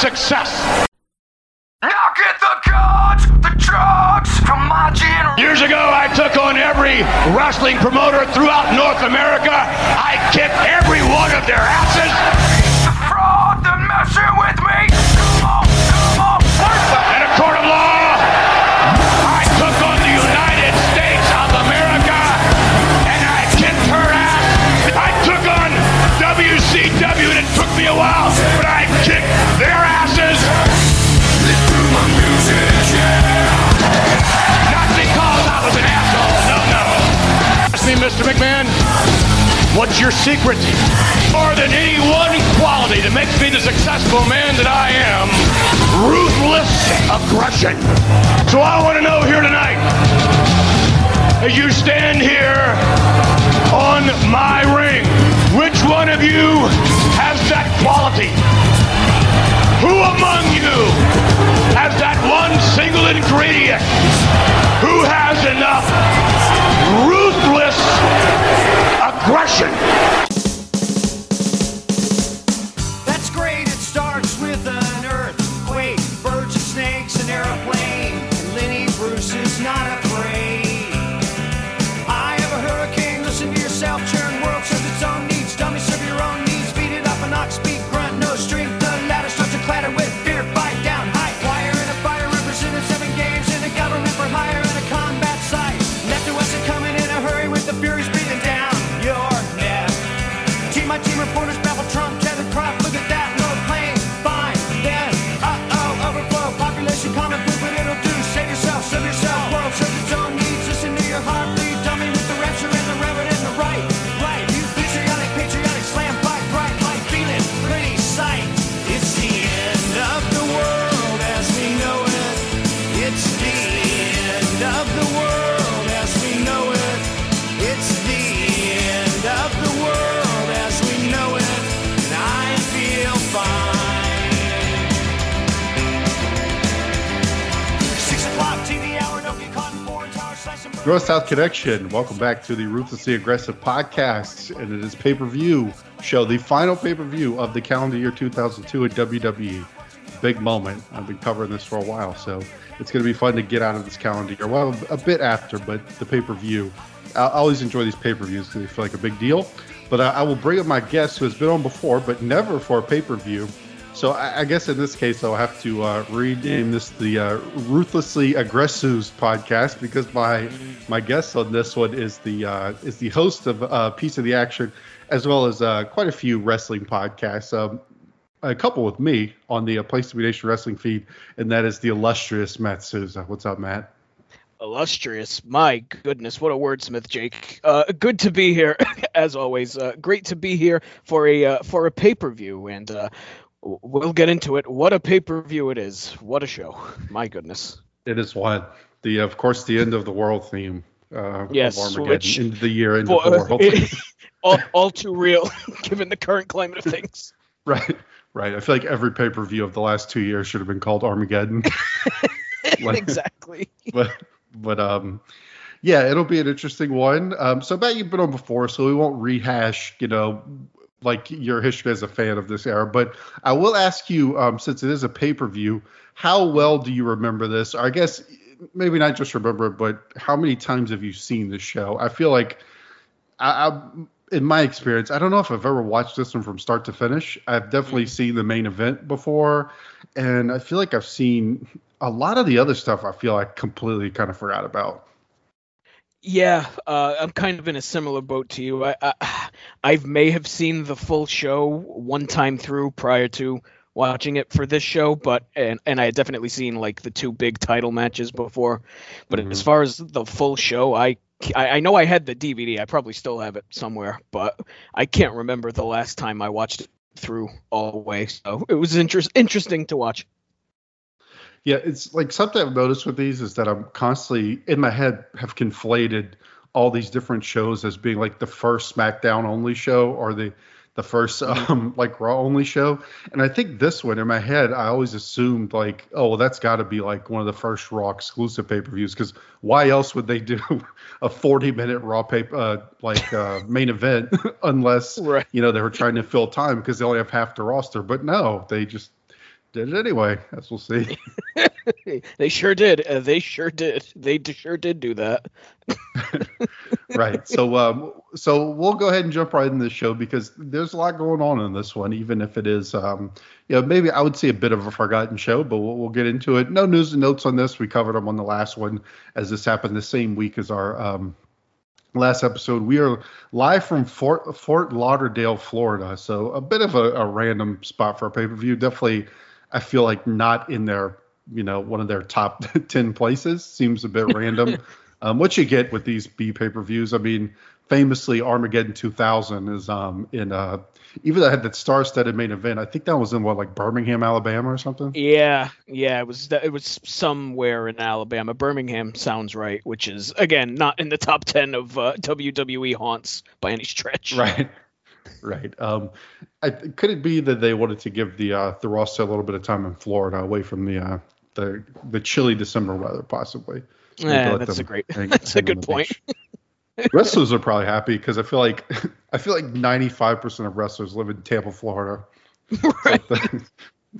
success. Now get the guns, the drugs from my generation. Years ago, I took on every wrestling promoter throughout North America. I kicked every one of their asses. The fraud, the messing with me. A court of law, I took on the United States of America and I kicked her ass. I took on WCW and it took me a while, but I kicked their asses. Not because I was an asshole. No, no. Ask me, Mr. McMahon, what's your secret? More than any one quality that makes me the successful man that I am, ruthless aggression. So I want to know here tonight, as you stand here on my ring, which one of you has that quality? Who among you has that one single ingredient? Who has enough ruthless aggression? North South Connection. Welcome back to the Ruthlessly Aggressive podcast, and it is pay per view show, the final pay per view of the calendar year 2002 at WWE. Big moment. I've been covering this for a while, so it's going to be fun to get out of this calendar year. Well, a bit after, but the pay per view. I always enjoy these pay per views because they feel like a big deal. But I, I will bring up my guest who has been on before, but never for a pay per view. So I, I guess in this case, I'll have to uh, rename this the uh, Ruthlessly Aggressives podcast because my my guest on this one is the uh, is the host of uh, Piece of the Action, as well as uh, quite a few wrestling podcasts. Um, a couple with me on the uh, Place to Be Nation wrestling feed, and that is the illustrious Matt Souza. What's up, Matt? illustrious. My goodness, what a wordsmith, Jake. Uh, good to be here, as always. Uh, great to be here for a uh, for a pay per view, and uh, we'll get into it. What a pay per view it is! What a show! My goodness. It is one the of course the end of the world theme. Uh, Yes, which- into the year end For- the world. all, all too real, given the current climate of things. Right, right. I feel like every pay per view of the last two years should have been called Armageddon. Like- exactly. but but um, yeah, it'll be an interesting one. Um, so Matt, you've been on before, so we won't rehash, you know, like your history as a fan of this era. But I will ask you, um, since it is a pay per view, how well do you remember this? Or I guess maybe not just remember it, but how many times have you seen this show? I feel like I, I in my experience, I don't know if I've ever watched this one from start to finish. I've definitely seen the main event before, and I feel like I've seen a lot of the other stuff. I feel like completely kind of forgot about. Yeah, uh, I'm kind of in a similar boat to you. I, I I may have seen the full show one time through prior to watching it for this show, but and and I had definitely seen like the two big title matches before. But as far as the full show, I I I know I had the DVD. I probably still have it somewhere, but I can't remember the last time I watched it through all the way. So it was interest, interesting to watch. Yeah, it's like something I've noticed with these is that I'm constantly in my head have conflated all these different shows as being like the first SmackDown only show or the the first um, like Raw only show. And I think this one in my head, I always assumed like, oh, well, that's got to be like one of the first Raw exclusive pay per views because why else would they do a 40 minute Raw uh, like uh, main event unless Right. you know they were trying to fill time because they only have half the roster. But no, they just did it anyway, as we'll see. They sure did. Uh, they sure did. They d- sure did do that. right. So um so we'll go ahead and jump right into the show because there's a lot going on in this one, even if it is um you know, maybe I would say a bit of a forgotten show, but we'll, we'll get into it. No news and notes on this. We covered them on the last one as this happened the same week as our um last episode. We are live from Fort Fort Lauderdale, Florida. So a bit of a, a random spot for a pay-per-view. Definitely I feel like not in their you know one of their top 10 places seems a bit random um, what you get with these B pay per views. I mean, famously, Armageddon 2000 is um, in uh, even though I had that star-studded main event. I think that was in what like Birmingham, Alabama, or something. Yeah, yeah. It was that- it was somewhere in Alabama. Birmingham sounds right, which is again not in the top ten of uh, WWE haunts by any stretch. Right. Right. Um, I, could it be that they wanted to give the uh, the roster a little bit of time in Florida, away from the uh, the the chilly December weather, possibly? Maybe Yeah, that's a great. hang- That's a hang on good point. wrestlers are probably happy because I feel like I feel like 95% of wrestlers live in Tampa, Florida.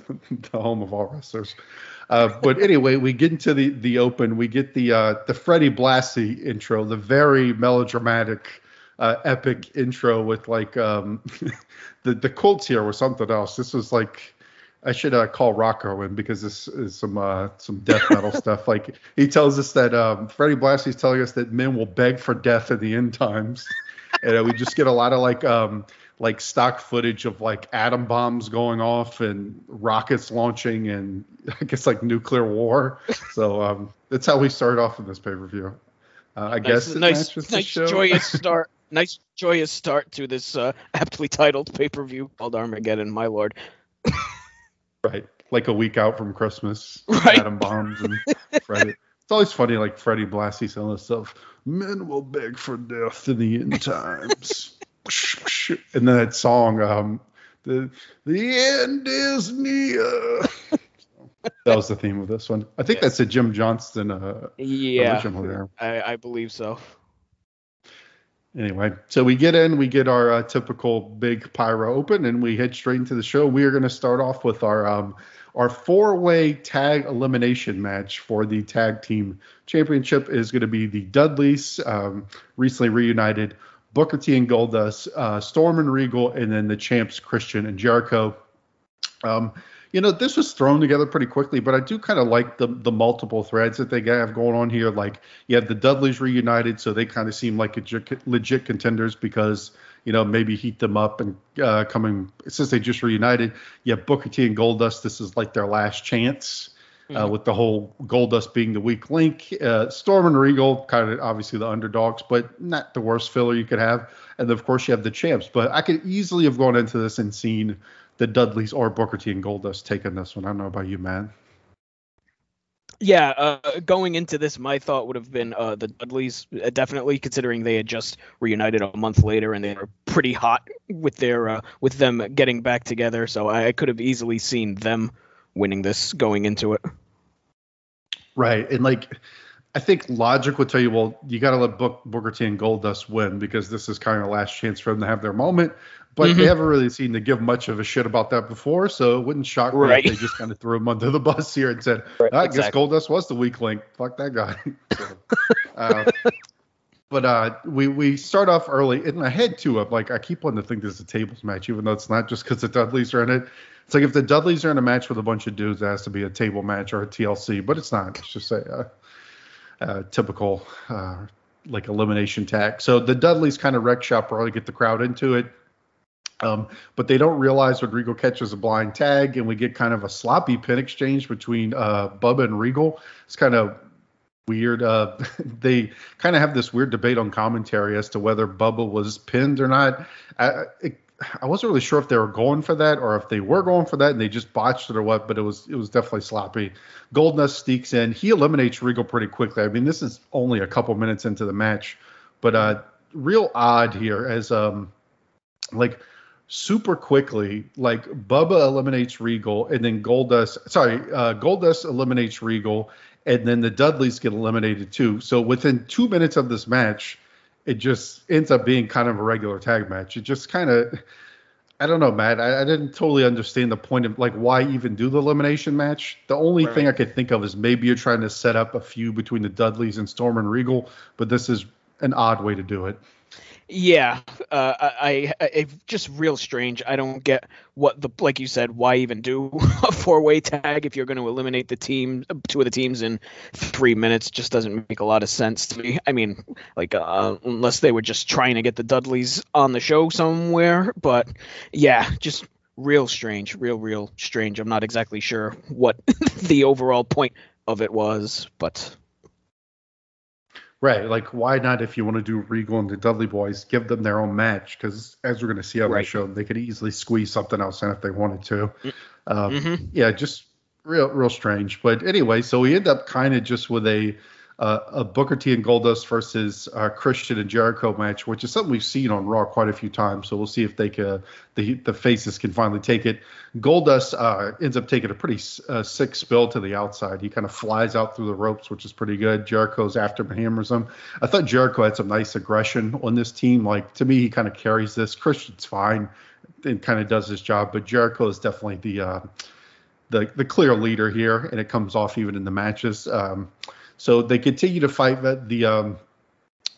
The, the home of all wrestlers. Uh, but anyway, we get into the the open. We get the uh, the Freddie Blassie intro, the very melodramatic, uh, epic intro with like um, the the Colts here was something else. This was like. I should uh, call Rocco in because this is some uh, some death metal stuff. Like he tells us that um, Freddie Blassie's telling us that men will beg for death in the end times, and uh, we just get a lot of like um, like stock footage of like atom bombs going off and rockets launching and I guess like nuclear war. So um, that's how we start off in this pay per view. Uh, I guess nice, it nice, nice joyous start. Nice joyous start to this uh, aptly titled pay per view called Armageddon, my lord. Right. Like a week out from Christmas. Right. Atom bombs and Freddie. It's always funny, like Freddie Blassie selling this stuff. Men will beg for death in the end times. and then that song, um, the the end is near. that was the theme of this one. I think that's a Jim Johnston uh, Yeah. I, I believe so. Anyway, so we get in, we get our uh, typical big pyro open, and we head straight into the show. We are going to start off with our um, our four way tag elimination match for the tag team championship. Is going to be the Dudleys, um, recently reunited, Booker T and Goldust, uh, Storm and Regal, and then the champs Christian and Jericho. Um, you know, this was thrown together pretty quickly, but I do kind of like the the multiple threads that they have going on here. Like you have the Dudleys reunited, so they kind of seem like legit, legit contenders because you know maybe heat them up and uh, coming since they just reunited. You have Booker T and Goldust. This is like their last chance. Uh, with the whole Goldust being the weak link, uh, Storm and Regal kind of obviously the underdogs, but not the worst filler you could have. And of course you have the champs. But I could easily have gone into this and seen the Dudleys or Booker T and Goldust taking this one. I don't know about you, man. Yeah, uh, going into this, my thought would have been uh, the Dudleys, uh, definitely considering they had just reunited a month later and they were pretty hot with their uh, with them getting back together. So I, I could have easily seen them winning this going into it. Right. And like I think logic would tell you, well, you got to let Book, Booker T and Goldust win because this is kind of the last chance for them to have their moment. But they haven't really seemed to give much of a shit about that before, so it wouldn't shock me Right. if they just kind of threw him under the bus here and said, Right, I guess exactly. Goldust was the weak link. Fuck that guy. So, uh, but uh, we we start off early, and I had to. I'm like, I keep wanting to think this is a tables match, even though it's not just because the Dudleys are in it. It's like if the Dudleys are in a match with a bunch of dudes, it has to be a table match or a TLC, but it's not. It's just a, uh, typical uh, like elimination tag. So the Dudleys kind of wreck shop early, get the crowd into it. Um, but they don't realize Regal catches a blind tag, and we get kind of a sloppy pin exchange between uh, Bubba and Regal. It's kind of weird. Uh, they kind of have this weird debate on commentary as to whether Bubba was pinned or not. I, it, I wasn't really sure if they were going for that or if they were going for that and they just botched it or what. But it was it was definitely sloppy. Goldust sneaks in. He eliminates Regal pretty quickly. I mean, this is only a couple minutes into the match, but uh, real odd here as um like super quickly. Like Bubba eliminates Regal, and then Goldust. Sorry, uh, Goldust eliminates Regal, and then the Dudleys get eliminated too. So within two minutes of this match, it just ends up being kind of a regular tag match. It just kind of. I don't know, Matt. I, I, didn't totally understand the point of like why even do the elimination match. The only right. thing I could think of is maybe you're trying to set up a feud between the Dudleys and Storm and Regal, but this is an odd way to do it. Yeah, uh, I, I, I just real strange. I don't get what the like you said. Why even do a four way tag if you're going to eliminate the team, two of the teams in three minutes? Just doesn't make a lot of sense to me. I mean, like uh, unless they were just trying to get the Dudleys on the show somewhere. But yeah, just real strange, real real strange. I'm not exactly sure what the overall point of it was, but Right. Like, why not, if you want to do Regal and the Dudley Boys, give them their own match? Because as we're going to see on right. the show, they could easily squeeze something else in if they wanted to. Mm, um, mm-hmm. Yeah, just real, real strange. But anyway, so we end up kind of just with a uh, a Booker T and Goldust versus uh, Christian and Jericho match, which is something we've seen on Raw quite a few times. So we'll see if they can, the the faces can finally take it. Goldust uh, ends up taking a pretty uh, sick spill to the outside. He kind of flies out through the ropes, which is pretty good. Jericho's after him, hammers him. I thought Jericho had some nice aggression on this team. Like to me, he kind of carries this. Christian's fine and kind of does his job, but Jericho is definitely the uh, the the clear leader here, and it comes off even in the matches. Um, so they continue to fight the um,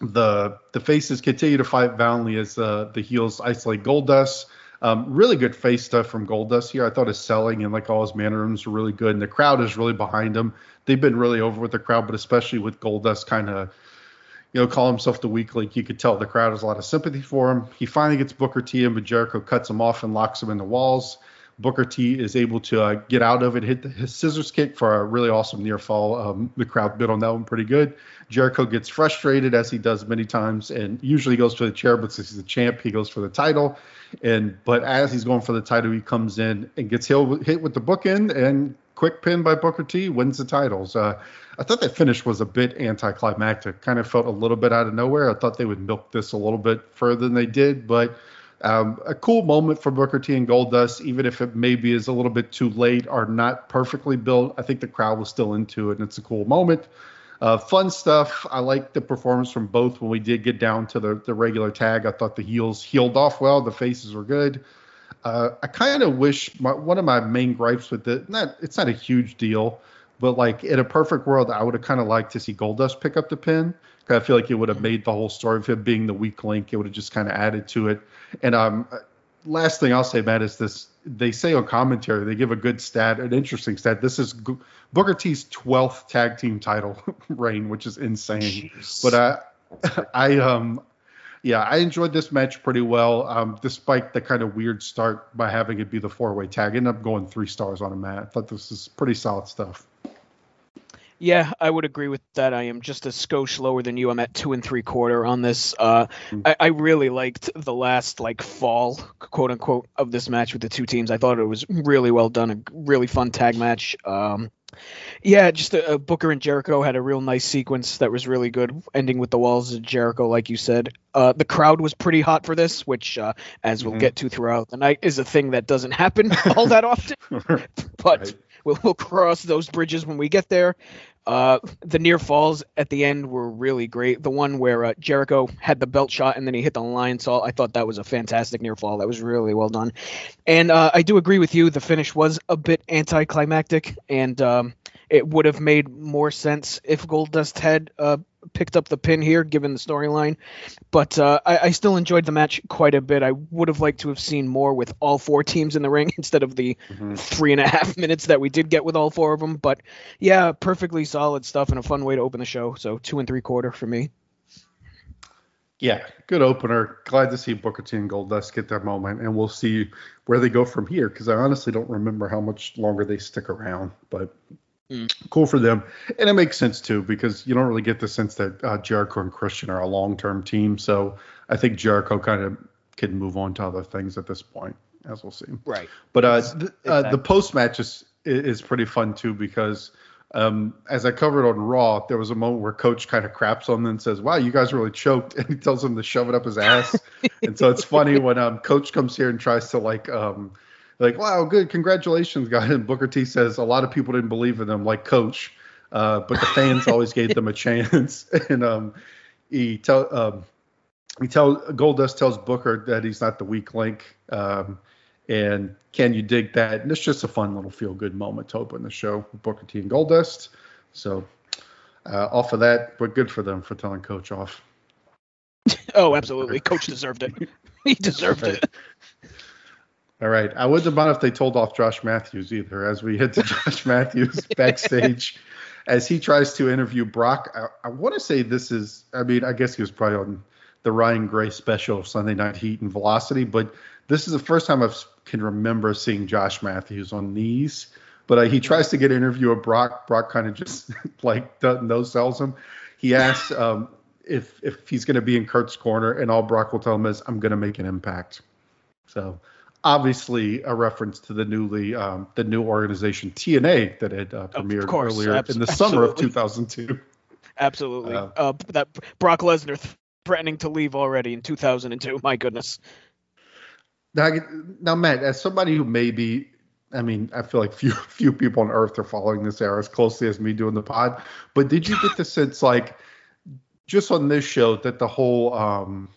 the the faces continue to fight valiantly as uh, the heels isolate Goldust. Um, really good face stuff from Goldust here. I thought his selling and like all his mannerisms were really good, and the crowd is really behind him. They've been really over with the crowd, but especially with Goldust kind of you know, call himself the weak link. You could tell the crowd has a lot of sympathy for him. He finally gets Booker T in, but Jericho cuts him off and locks him in the walls. Booker T is able to uh, get out of it, hit the, his scissors kick for a really awesome near fall. Um, the crowd bit on that one pretty good. Jericho gets frustrated as he does many times, and usually goes for the chair, but since he's the champ, he goes for the title. And but as he's going for the title, he comes in and gets hit, hit with the bookend and quick pin by Booker T wins the titles. Uh, I thought that finish was a bit anticlimactic. Kind of felt a little bit out of nowhere. I thought they would milk this a little bit further than they did, but um, a cool moment for Booker T and Goldust, even if it maybe is a little bit too late or not perfectly built. I think the crowd was still into it, and it's a cool moment. Uh, fun stuff. I like the performance from both when we did get down to the, the regular tag. I thought the heels heeled off well. The faces were good. Uh, I kind of wish my, one of my main gripes with it, not it's not a huge deal, but like in a perfect world, I would have kind of liked to see Goldust pick up the pin. I feel like it would have made the whole story of him being the weak link. It would have just kind of added to it. And um, last thing I'll say, Matt, is this: they say on commentary, they give a good stat, an interesting stat. This is G- Booker T's 12th tag team title reign, which is insane. Jeez. But I, I um, yeah, I enjoyed this match pretty well, um, despite the kind of weird start by having it be the four way tag. Ended up going three stars on it, Matt. I thought this is pretty solid stuff. Yeah, I would agree with that. I am just a skosh lower than you. I'm at two and three quarter on this. Uh, mm-hmm. I, I, really liked the last like fall, quote unquote, of this match with the two teams. I thought it was really well done, a really fun tag match. Um, yeah, just a, a Booker and Jericho had a real nice sequence that was really good, ending with the walls of Jericho, like you said. Uh, the crowd was pretty hot for this, which, uh, as we'll mm-hmm. get to throughout the night, is a thing that doesn't happen all that often. but right. we'll, we'll cross those bridges when we get there. Uh, the near falls at the end were really great. The one where uh, Jericho had the belt shot and then he hit the Lionsault, I thought that was a fantastic near fall. That was really well done. And uh, I do agree with you. The finish was a bit anticlimactic, and um, it would have made more sense if Goldust had uh, picked up the pin here, given the storyline. But uh, I, I, still enjoyed the match quite a bit. I would have liked to have seen more with all four teams in the ring instead of the mm-hmm. three and a half minutes that we did get with all four of them. But yeah, perfectly solid stuff and a fun way to open the show. So two and three quarter for me. Yeah, good opener. Glad to see Booker T and Goldust get their moment, and we'll see where they go from here. Because I honestly don't remember how much longer they stick around, but Mm. Cool for them, and it makes sense too because you don't really get the sense that uh, Jericho and Christian are a long-term team. So I think Jericho kind of can move on to other things at this point, as we'll see. Right. But uh, th- uh, the post match is is pretty fun too because Um, as I covered on Raw, there was a moment where Coach kind of craps on them and says, "Wow, you guys really choked," and he tells him to shove it up his ass. and so it's funny when um, Coach comes here and tries to like, um, like, "Wow, good, congratulations, guy," and Booker T says a lot of people didn't believe in them, like Coach, uh, but the fans always gave them a chance. and um, he tell um, he tell Goldust tells Booker that he's not the weak link. Um, and can you dig that? And it's just a fun little feel good moment to open the show with Booker T and Goldust. So uh, off of that, but good for them for telling Coach off. Oh, absolutely. Coach deserved it. he deserved it. All right. I wouldn't mind if they told off Josh Matthews either, as we head to Josh Matthews backstage as he tries to interview Brock. I, I want to say this is, I mean, I guess he was probably on the Ryan Gray special of Sunday Night Heat and Velocity, but this is the first time I can remember seeing Josh Matthews on these. But uh, he tries to get an interview with Brock. Brock kind of just like no sells him. He asks um, if if he's going to be in Kurt's corner, and all Brock will tell him is, "I'm going to make an impact." So obviously a reference to the newly um, the new organization TNA that had uh, premiered course, earlier abs- in the summer of 2002. Absolutely. Uh, Uh, that Brock Lesnar th- threatening to leave already in 2002. My goodness. Now, now, Matt, as somebody who maybe, I mean, I feel like few few people on Earth are following this era as closely as me doing the pod. But did you get the sense, like, just on this show, that the whole, um,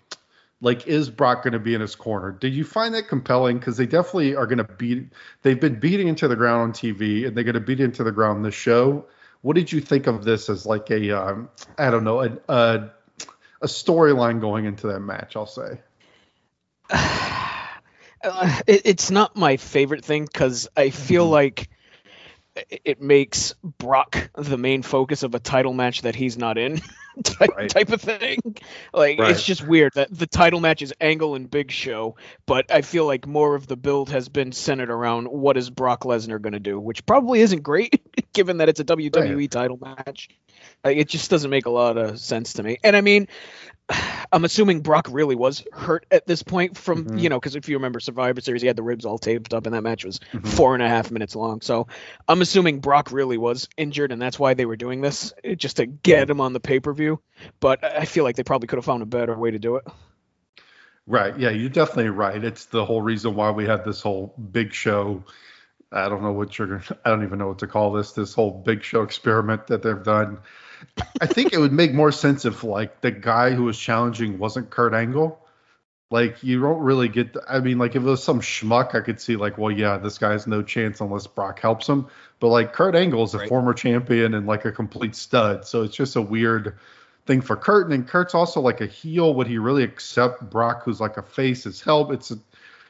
like, is Brock going to be in his corner? Did you find that compelling? Because they definitely are going to beat. They've been beating into the ground on TV, and they're going to beat into the ground this show. What did you think of this as like a, um, I don't know, a, a, a storyline going into that match? I'll say. Uh, it, it's not my favorite thing because I feel Mm-hmm. like it- makes Brock the main focus of a title match that he's not in, type, Right. type of thing. Like Right. it's just weird that the title match is Angle and Big Show, but I feel like more of the build has been centered around what is Brock Lesnar going to do, which probably isn't great given that it's a WWE title match. Like, it just doesn't make a lot of sense to me. And I mean, I'm assuming Brock really was hurt at this point from Mhm. you know because if you remember Survivor Series, he had the ribs all taped up, and that match was Mhm. four and a half minutes long. So I'm assuming Brock really was injured, and that's why they were doing this eh, just to get him on the pay per view. But I feel like they probably could have found a better way to do it. Right. Yeah, you're definitely right. It's the whole reason why we have this whole big show. I don't know what you're. I don't even know what to call this. This whole big show experiment that they've done. I think it would make more sense if like the guy who was challenging wasn't Kurt Angle. Like you don't really get. The, I mean, like if it was some schmuck, I could see like, well, yeah, this guy has no chance unless Brock helps him. But like Kurt Angle is a Right. former champion and like a complete stud, so it's just a weird thing for Kurt. And then Kurt's also like a heel. Would he really accept Brock, who's like a face, as help? It's a,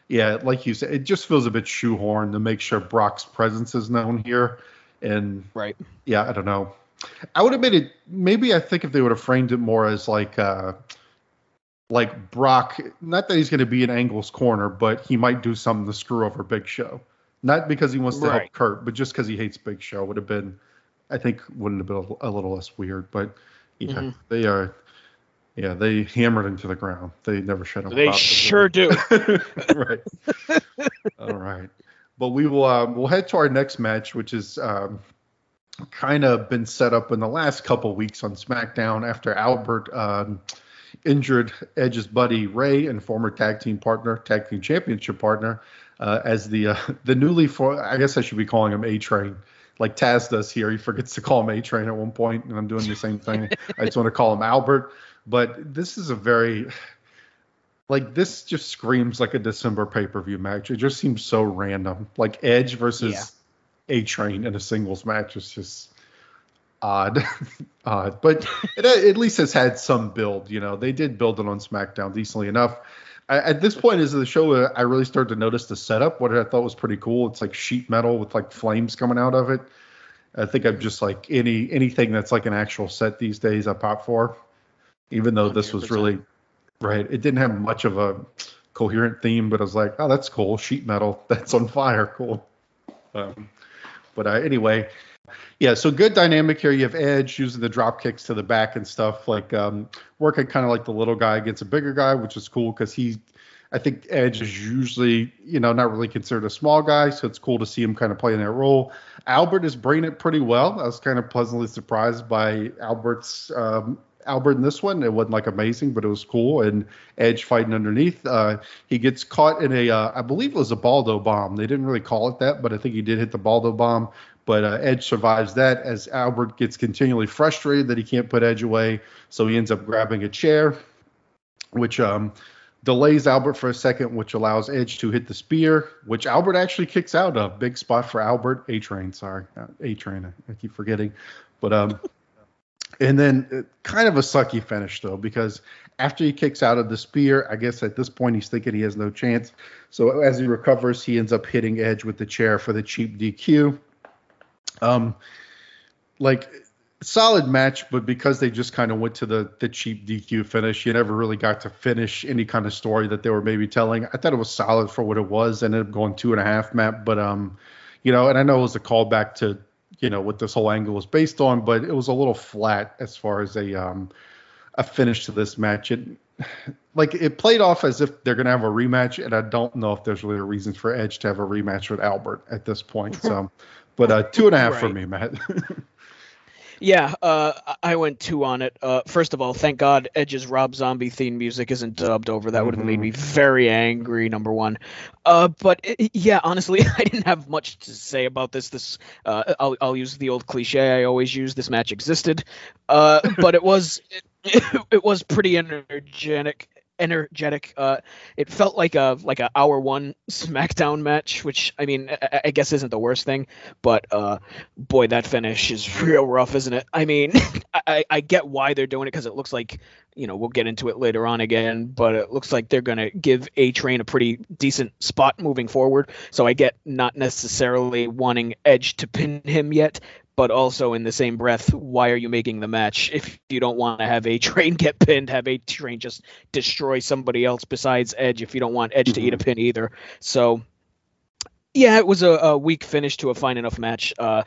yeah, like you said, it just feels a bit shoehorned to make sure Brock's presence is known here. And Right. yeah, I don't know. I would have made it. Maybe I think if they would have framed it more as like, uh, like Brock. Not that he's going to be in Angle's corner, but he might do something to screw over Big Show. Not because he wants to help Kurt, but just because he hates Big Show. Would have been, I think, wouldn't have been a, a little less weird. But yeah, Mhm. they are. Yeah, they hammered into the ground. They never shut him. They sure do. right. All right. But we will um, we'll head to our next match, which is um, kind of been set up in the last couple weeks on SmackDown after Albert um, injured Edge's buddy Rey and former tag team partner, tag team championship partner, uh, as the uh, the newly for I guess I should be calling him A Train. Like Taz does here, he forgets to call him A Train at one point, and I'm doing the same thing. I just want to call him Albert. But this is a very like this just screams like a December pay per view match. It just seems so random. Like Edge versus Yeah. A Train in a singles match is just odd, odd. But it at least has had some build. You know, they did build it on SmackDown decently enough. I, at this point, is the show I really started to notice the setup. What I thought was pretty cool. It's like sheet metal with like flames coming out of it. I think I'm just like any anything that's like an actual set these days. I pop for, even though this was really right. It didn't have much of a coherent theme, but I was like, oh, that's cool. Sheet metal that's on fire, cool. Um, but uh, anyway, yeah. So good dynamic here. You have Edge using the drop kicks to the back and stuff, like um, working kind of like the little guy against a bigger guy, which is cool because he I think Edge is usually, you know, not really considered a small guy, so it's cool to see him kind of playing that role. Albert is bringing it pretty well. I was kind of pleasantly surprised by Albert's um, Albert in this one. It wasn't like amazing, but it was cool. And Edge fighting underneath. Uh, he gets caught in a, uh, I believe it was a Baldo bomb. They didn't really call it that, but I think he did hit the Baldo bomb. But uh, Edge survives that as Albert gets continually frustrated that he can't put Edge away. So he ends up grabbing a chair, which um, delays Albert for a second, which allows Edge to hit the spear, which Albert actually kicks out of. Big spot for Albert. A Train, sorry. A Train, I keep forgetting. But um, and then uh, kind of a sucky finish though, because after he kicks out of the spear, I guess at this point he's thinking he has no chance. So as he recovers, he ends up hitting Edge with the chair for the cheap DQ. Um, like solid match, but because they just kind of went to the the cheap DQ finish, you never really got to finish any kind of story that they were maybe telling. I thought it was solid for what it was. Ended up going two and a half, Matt, but um, you know, and I know it was a callback to you know what this whole angle was based on, but it was a little flat as far as a um a finish to this match. It like it played off as if they're gonna have a rematch, and I don't know if there's really a reason for Edge to have a rematch with Albert at this point. So, but uh, two and a half right. for me, Matt. Yeah, uh, I went two on it. Uh, first of all, thank God Edge's Rob Zombie theme music isn't dubbed over. That would have mm-hmm. made me mm-hmm. very angry. Number one. Uh, but it, yeah, honestly, I didn't have much to say about this. This uh, I'll, I'll use the old cliche I always use. This match existed, uh, but it was it, it was pretty energetic energetic. Uh, it felt like a like a hour one SmackDown match, which I mean I, I guess isn't the worst thing, but uh, boy, that finish is real rough, isn't it? I mean, I, I get why they're doing it because it looks like you know we'll get into it later on again, but it looks like they're gonna give A Train a pretty decent spot moving forward. So I get not necessarily wanting Edge to pin him yet, but also in the same breath, why are you making the match if you don't want to have a train get pinned, have a train just destroy somebody else besides Edge if you don't want Edge mm-hmm. to eat a mm-hmm. pin either. So yeah, it was a, a weak finish to a fine enough match. Uh,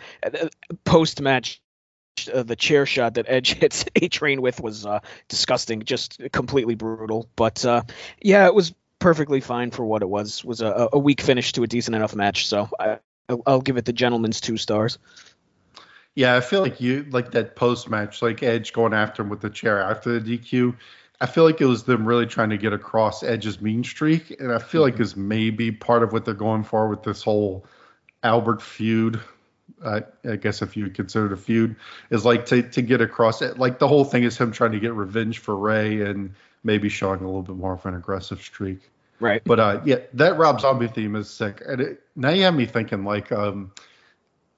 Post match, uh, the chair shot that Edge hits A Train with was uh, disgusting, just completely brutal. But uh, yeah, it was perfectly fine for what it was. Was a, a weak finish to a decent enough match. So I, I'll give it the gentleman's two stars. Yeah, I feel like you like that post match, like Edge going after him with the chair after the DQ. I feel like it was them really trying to get across Edge's mean streak, and I feel mm-hmm. like is maybe part of what they're going for with this whole Albert feud. Uh, I guess if you consider it a feud, is like to to get across it. Like the whole thing is him trying to get revenge for Rey and maybe showing a little bit more of an aggressive streak. Right. But uh, yeah, that Rob Zombie theme is sick, and it, now you have me thinking like um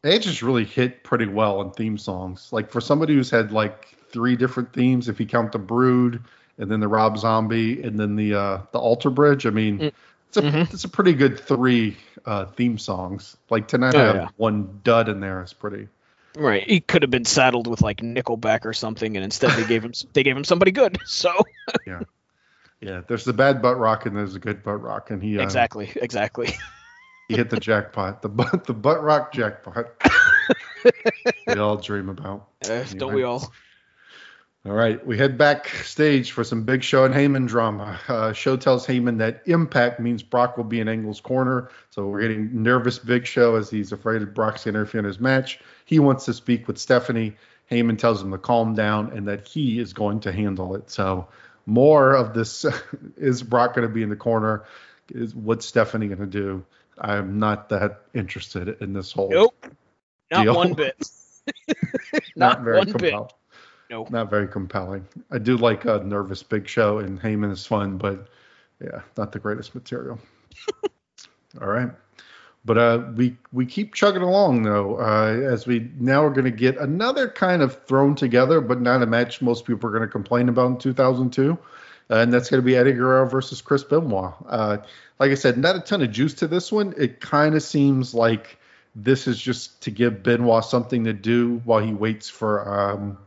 they just really hit pretty well in theme songs. Like for somebody who's had like three different themes, if you count the Brood and then the Rob Zombie and then the uh, the Alter Bridge, I mean, mm. it's a mm-hmm. it's a pretty good three uh, theme songs. Like tonight, oh, I have yeah. one dud in there. It's pretty. Right, he could have been saddled with like Nickelback or something, and instead they gave him they gave him somebody good. So yeah, yeah. There's the bad butt rock and there's a good butt rock, and he uh, exactly exactly. He hit the jackpot. The butt the butt rock jackpot. we all dream about. Anyway. Don't we all? All right, we head backstage for some Big Show and Heyman drama. Uh, show tells Heyman that Impact means Brock will be in Angle's corner, so we're getting nervous Big Show as he's afraid of Brock's interfere in his match. He wants to speak with Stephanie. Heyman tells him to calm down and that he is going to handle it. So more of this is Brock going to be in the corner? Is what's Stephanie going to do? I'm not that interested in this whole. Nope. Not deal. one bit. not, not, very compelling. Nope. Not very compelling. I do like a nervous Big Show, and Heyman is fun, but yeah, not the greatest material. All right. But uh, we we keep chugging along though, uh, as we now are going to get another kind of thrown together, but not a match most people are going to complain about in 2002 and that's going to be Eddie Guerrero versus Chris Benoit. Uh, like I said, not a ton of juice to this one. It kind of seems like this is just to give Benoit something to do while he waits for um,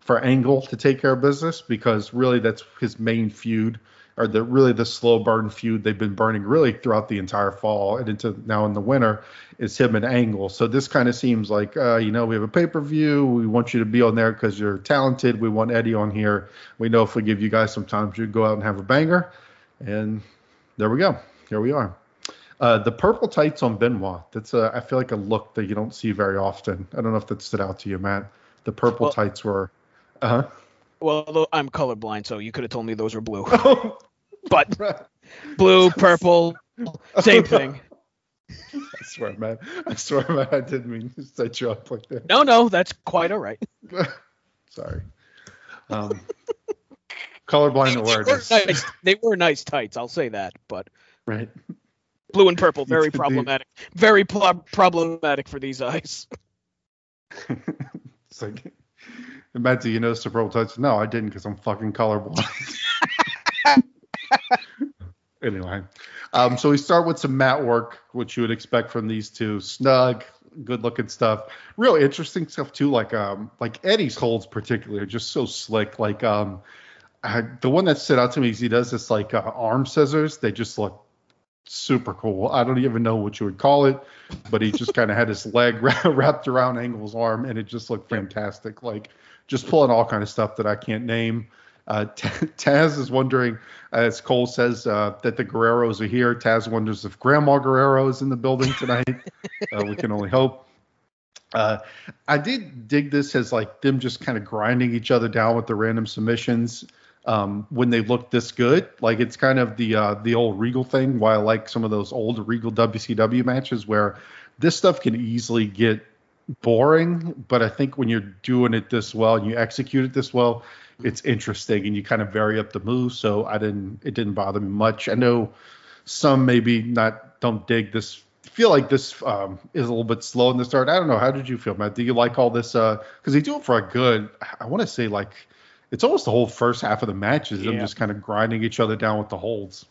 for Angle to take care of business, because really that's his main feud or the really the slow burn feud they've been burning really throughout the entire fall and into now in the winter is him and Angle. So this kind of seems like uh, you know we have a pay per view. We want you to be on there because you're talented. We want Eddie on here. We know if we give you guys some time, you go out and have a banger. And There we go. Here we are. Uh, the purple tights on Benoit. That's a, I feel like a look that you don't see very often. I don't know if that stood out to you, Matt. The purple Well- tights were. Uh huh. Well, I'm colorblind, so you could have told me those were blue. Oh, But blue, purple, same thing. I swear, man. I swear, man. I didn't mean to set you up like that. No, no, that's quite all right. Sorry. Um, colorblind They were, nice, they were nice tights, I'll say that. But Right. blue and purple, very problematic. Very pl- problematic for these eyes. It's like, Matt, do you notice the purple tights? No, I didn't because I'm fucking colorblind. anyway, um, so we start with some mat work, which you would expect from these two. Snug, good looking stuff. Real interesting stuff too. Like um, like Eddie's holds particularly are just so slick. Like um, I, the one that stood out to me is he does this like uh, arm scissors. They just look super cool. I don't even know what you would call it, but he just kind of had his leg wrapped around Angle's arm, and it just looked fantastic. Like just pulling all kind of stuff that I can't name. Uh, Taz is wondering, as Cole says, uh, that the Guerreros are here. Taz wonders if Grandma Guerrero is in the building tonight. uh, we can only hope. Uh, I did dig this as like them just kind of grinding each other down with the random submissions um, when they look this good. Like it's kind of the uh, the old Regal thing. Why I like some of those old Regal WCW matches where this stuff can easily get boring, but I think when you're doing it this well and you execute it this well, it's interesting and you kind of vary up the moves. So I didn't it didn't bother me much. I know some maybe not don't dig this feel like this um, is a little bit slow in the start. I don't know. How did you feel, Matt? Do you like all this? Because they do it for a good. I want to say like it's almost the whole first half of the match is them just kind of grinding each other down with the holds.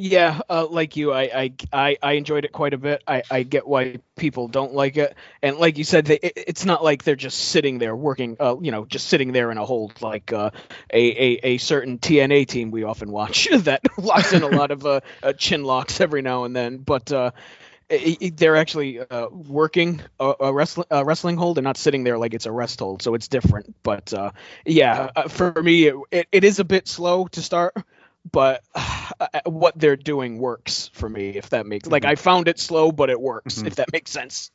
Yeah, uh, like you, I, I, I, enjoyed it quite a bit. I, I get why people don't like it, and like you said, they, it, it's not like they're just sitting there working, uh, you know, just sitting there in a hold like uh, a, a a certain TNA team we often watch that locks in a lot of uh, uh, chin locks every now and then, but. Uh, i- i- they're actually uh, working a, a wrestling a wrestling hold and not sitting there like it's a rest hold, so it's different. But uh, yeah, uh, for me, it, it, it is a bit slow to start, but uh, what they're doing works for me. If that makes like I found it slow, but it works. Mhm. If that makes sense.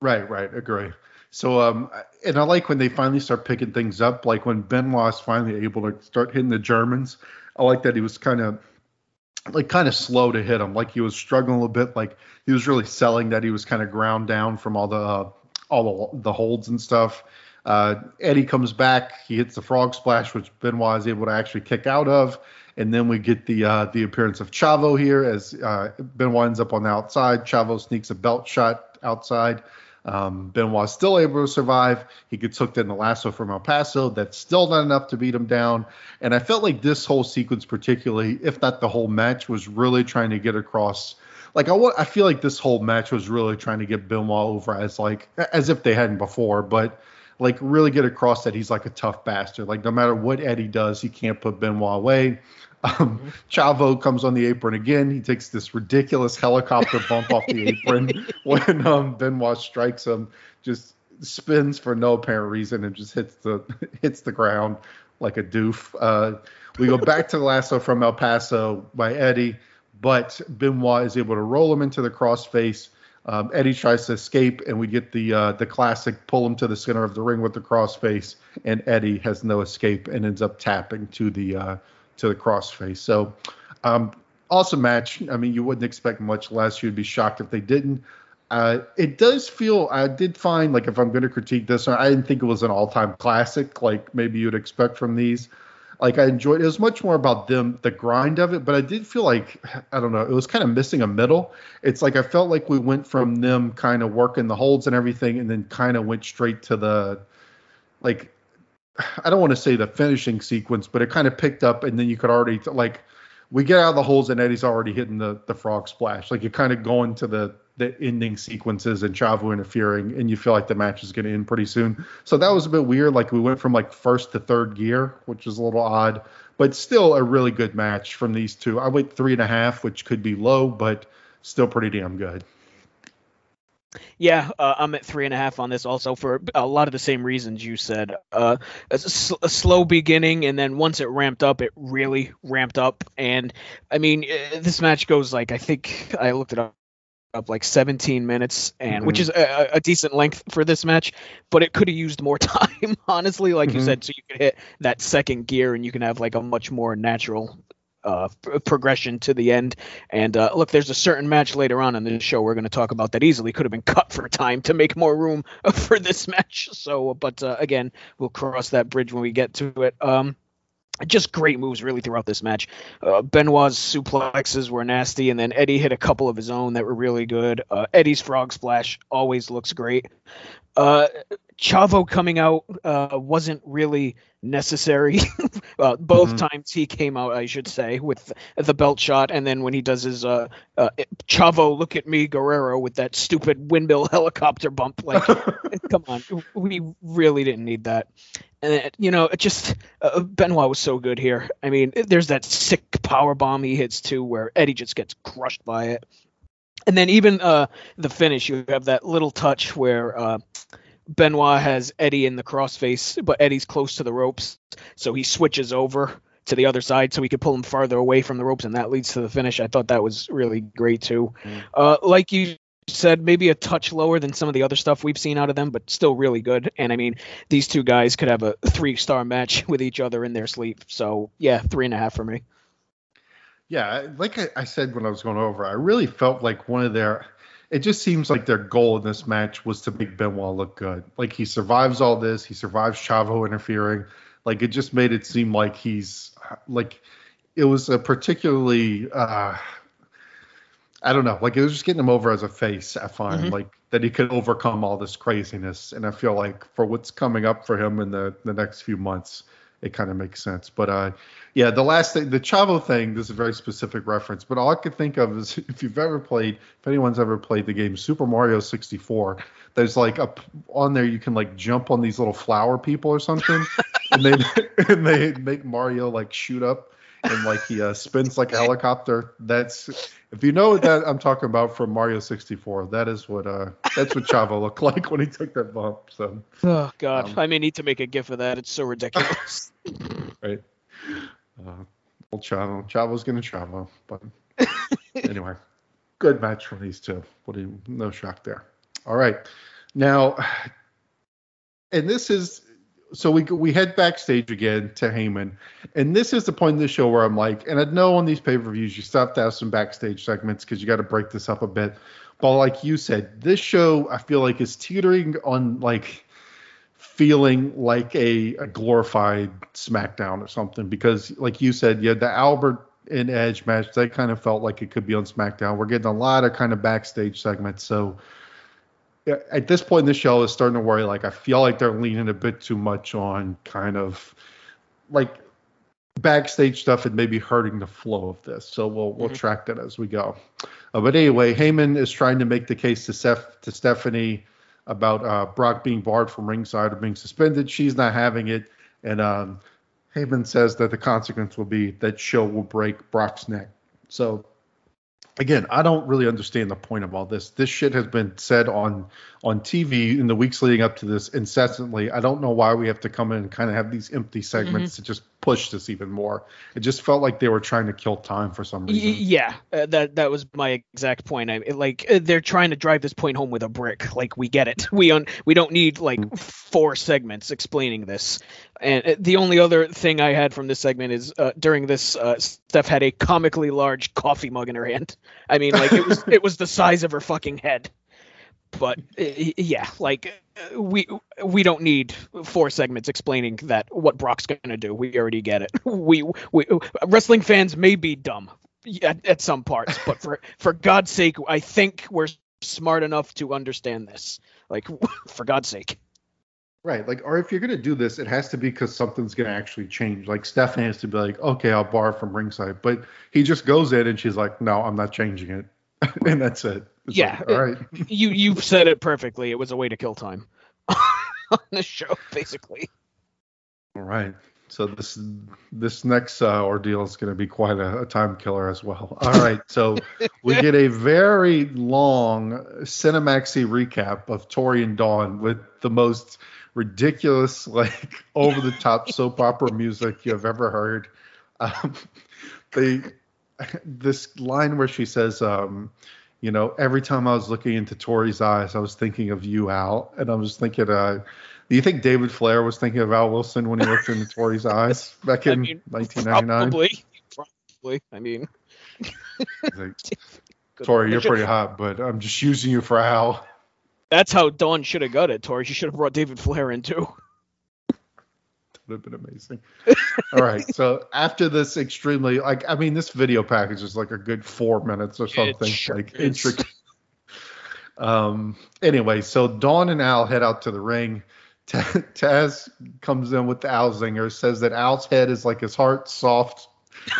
Right, right, agree. So, um, and I like when they finally start picking things up. Like when Benoit's finally able to start hitting the Germans. I like that he was kind of, like, kind of slow to hit him Like he was struggling a little bit. Like he was really selling that he was kind of ground down from all the, uh, all the the holds and stuff. Uh, Eddie comes back. He hits the frog splash, which Benoit is able to actually kick out of. And then we get the uh, the appearance of Chavo here as uh, Benoit ends up on the outside. Chavo sneaks a belt shot outside. Um, Benoit's still able to survive. He gets hooked in the lasso from El Paso. That's still not enough to beat him down. And I felt like this whole sequence, particularly, if not the whole match, was really trying to get across. Like I, I feel like this whole match was really trying to get Benoit over as like as if they hadn't before, but like really get across that he's like a tough bastard. Like no matter what Eddie does, he can't put Benoit away. Um, Chavo comes on the apron again. He takes this ridiculous helicopter bump off the apron when um, Benoit strikes him. Just spins for no apparent reason and just hits the hits the ground like a doof. Uh, we go back to the lasso from El Paso by Eddie, but Benoit is able to roll him into the crossface. Um, Eddie tries to escape, and we get the uh, the classic pull him to the center of the ring with the crossface, and Eddie has no escape and ends up tapping to the uh, to the crossface. So, um, awesome match. I mean, you wouldn't expect much less. You'd be shocked if they didn't. Uh, it does feel. I did find like if I'm going to critique this, I didn't think it was an all-time classic like maybe you'd expect from these. Like I enjoyed it was much more about them, the grind of it, but I did feel like I don't know, it was kind of missing a middle. It's like I felt like we went from them kind of working the holds and everything, and then kind of went straight to the like I don't want to say the finishing sequence, but it kind of picked up, and then you could already like we get out of the holes, and Eddie's already hitting the the frog splash. Like you're kind of going to the the ending sequences and Chavo interfering, and you feel like the match is going to end pretty soon. So that was a bit weird. Like we went from like first to third gear, which is a little odd, but still a really good match from these two. I went three and a half, which could be low, but still pretty damn good. Yeah, uh, I'm at three and a half on this also for a lot of the same reasons you said. Uh, a, s- a slow beginning, and then once it ramped up, it really ramped up. And I mean, uh, this match goes like I think I looked it up, up like 17 minutes, and which Mhm. is a, a decent length for this match. But it could have used more time, honestly, like you Mhm. said, so you could hit that second gear, and you can have like a much more natural uh, progression to the end. And uh, look, there's a certain match later on in the show we're going to talk about that easily could have been cut for time to make more room for this match. So, but uh, again, we'll cross that bridge when we get to it. Um, just great moves really throughout this match. Uh, Benoit's suplexes were nasty, and then Eddie hit a couple of his own that were really good. Uh, Eddie's frog splash always looks great. Uh, Chavo coming out uh, wasn't really necessary. uh, both Mhm. times he came out, I should say, with the belt shot, and then when he does his uh, uh, Chavo, look at me, Guerrero, with that stupid windmill helicopter bump. Like, come on, we really didn't need that. And it- you know, it just uh, Benoit was so good here. I mean, there's that sick power bomb he hits too, where Eddie just gets crushed by it. And then even uh, the finish, you have that little touch where uh, Benoit has Eddie in the crossface, but Eddie's close to the ropes, so he switches over to the other side so he could pull him farther away from the ropes, and that leads to the finish. I thought that was really great too. Mm. Uh, like you said, maybe a touch lower than some of the other stuff we've seen out of them, but still really good. And I mean, these two guys could have a three-star match with each other in their sleep. So yeah, three and a half for me. Yeah, like I, I said when I was going over, I really felt like one of their. It just seems like their goal in this match was to make Benoit look good. Like he survives all this, he survives Chavo interfering. Like it just made it seem like he's like it was a particularly. uh I don't know, like it was just getting him over as a face. I find Mhm. like that he could overcome all this craziness, and I feel like for what's coming up for him in the the next few months, it kind of makes sense. But uh, yeah, the last thing, the Chavo thing, this is a very specific reference, but all I could think of is if you've ever played, if anyone's ever played the game Super Mario 64, there's like a on there you can like jump on these little flower people or something, and they and they make Mario like shoot up and like he uh, spins like a helicopter. That's if you know what that I'm talking about from Mario 64. That is what uh that's what Chavo looked like when he took that bump. So Oh God, Um, I may need to make a gif of that. It's so ridiculous. right. Uh, old Chavo. Chavo's gonna Chavo, but anyway, good match from these two. What do you, no shock there. All right, now, and this is so we we head backstage again to Heyman, and this is the point in the show where I'm like, and I know on these pay per views you still have to have some backstage segments because you got to break this up a bit. But like you said, this show I feel like is teetering on like feeling like a, a glorified SmackDown or something because, like you said, yeah, the Albert and Edge match they kind of felt like it could be on SmackDown. We're getting a lot of kind of backstage segments, so at this point in the show, is starting to worry. Like I feel like they're leaning a bit too much on kind of like backstage stuff and maybe hurting the flow of this. So we'll we'll Mhm. track that as we go. Uh, but anyway, Heyman is trying to make the case to Steph to Stephanie about uh, Brock being barred from ringside or being suspended. She's not having it, and um, Heyman says that the consequence will be that show will break Brock's neck. So again, I don't really understand the point of all this. This shit has been said on on TV in the weeks leading up to this incessantly. I don't know why we have to come in and kind of have these empty segments mm-hmm. to just push this even more. It just felt like they were trying to kill time for some reason. yeah, uh, that that was my exact point. I like uh, they're trying to drive this point home with a brick. Like we get it. We un- we don't need like Mm. four segments explaining this. And uh, the only other thing I had from this segment is uh, during this, uh, Steph had a comically large coffee mug in her hand. I mean, like it was it was the size of her fucking head. But uh, yeah, like we we don't need four segments explaining that what Brock's gonna do. We already get it. We we wrestling fans may be dumb at, at some parts, but for for God's sake, I think we're smart enough to understand this. Like for God's sake. Right. Like, or if you're gonna do this, it has to be because something's gonna actually change. Like Stephanie has to be like, okay, I'll bar from ringside, but he just goes in and she's like, no, I'm not changing it, and that's it. It's Yeah, like, all right. You you've said it perfectly. It was a way to kill time on the show, basically. All right. So this this next uh, ordeal is going to be quite a, a time killer as well. All right, so we get a very long Cinemaxy recap of Tori and Dawn with the most ridiculous, like over the top soap opera music you have ever heard. Um, they this line where she says, um, you know, every time I was looking into Tori's eyes, I was thinking of you, Al, and I was thinking, uh, do you think David Flair was thinking of Al Wilson when he looked into Tori's eyes back in I mean, 1999? Probably. Probably. I mean, Like, Tori, you're pretty hot, but I'm just using you for Al. That's how Dawn should have got it, Tori. She should have brought David Flair in too. Would have been amazing. All right. So after this extremely like I mean this video package is like a good four minutes or something. sure like is. intricate. Um anyway, so Dawn and Al head out to the ring. Ta- Taz comes in with the Al zinger, says that Al's head is like his heart soft,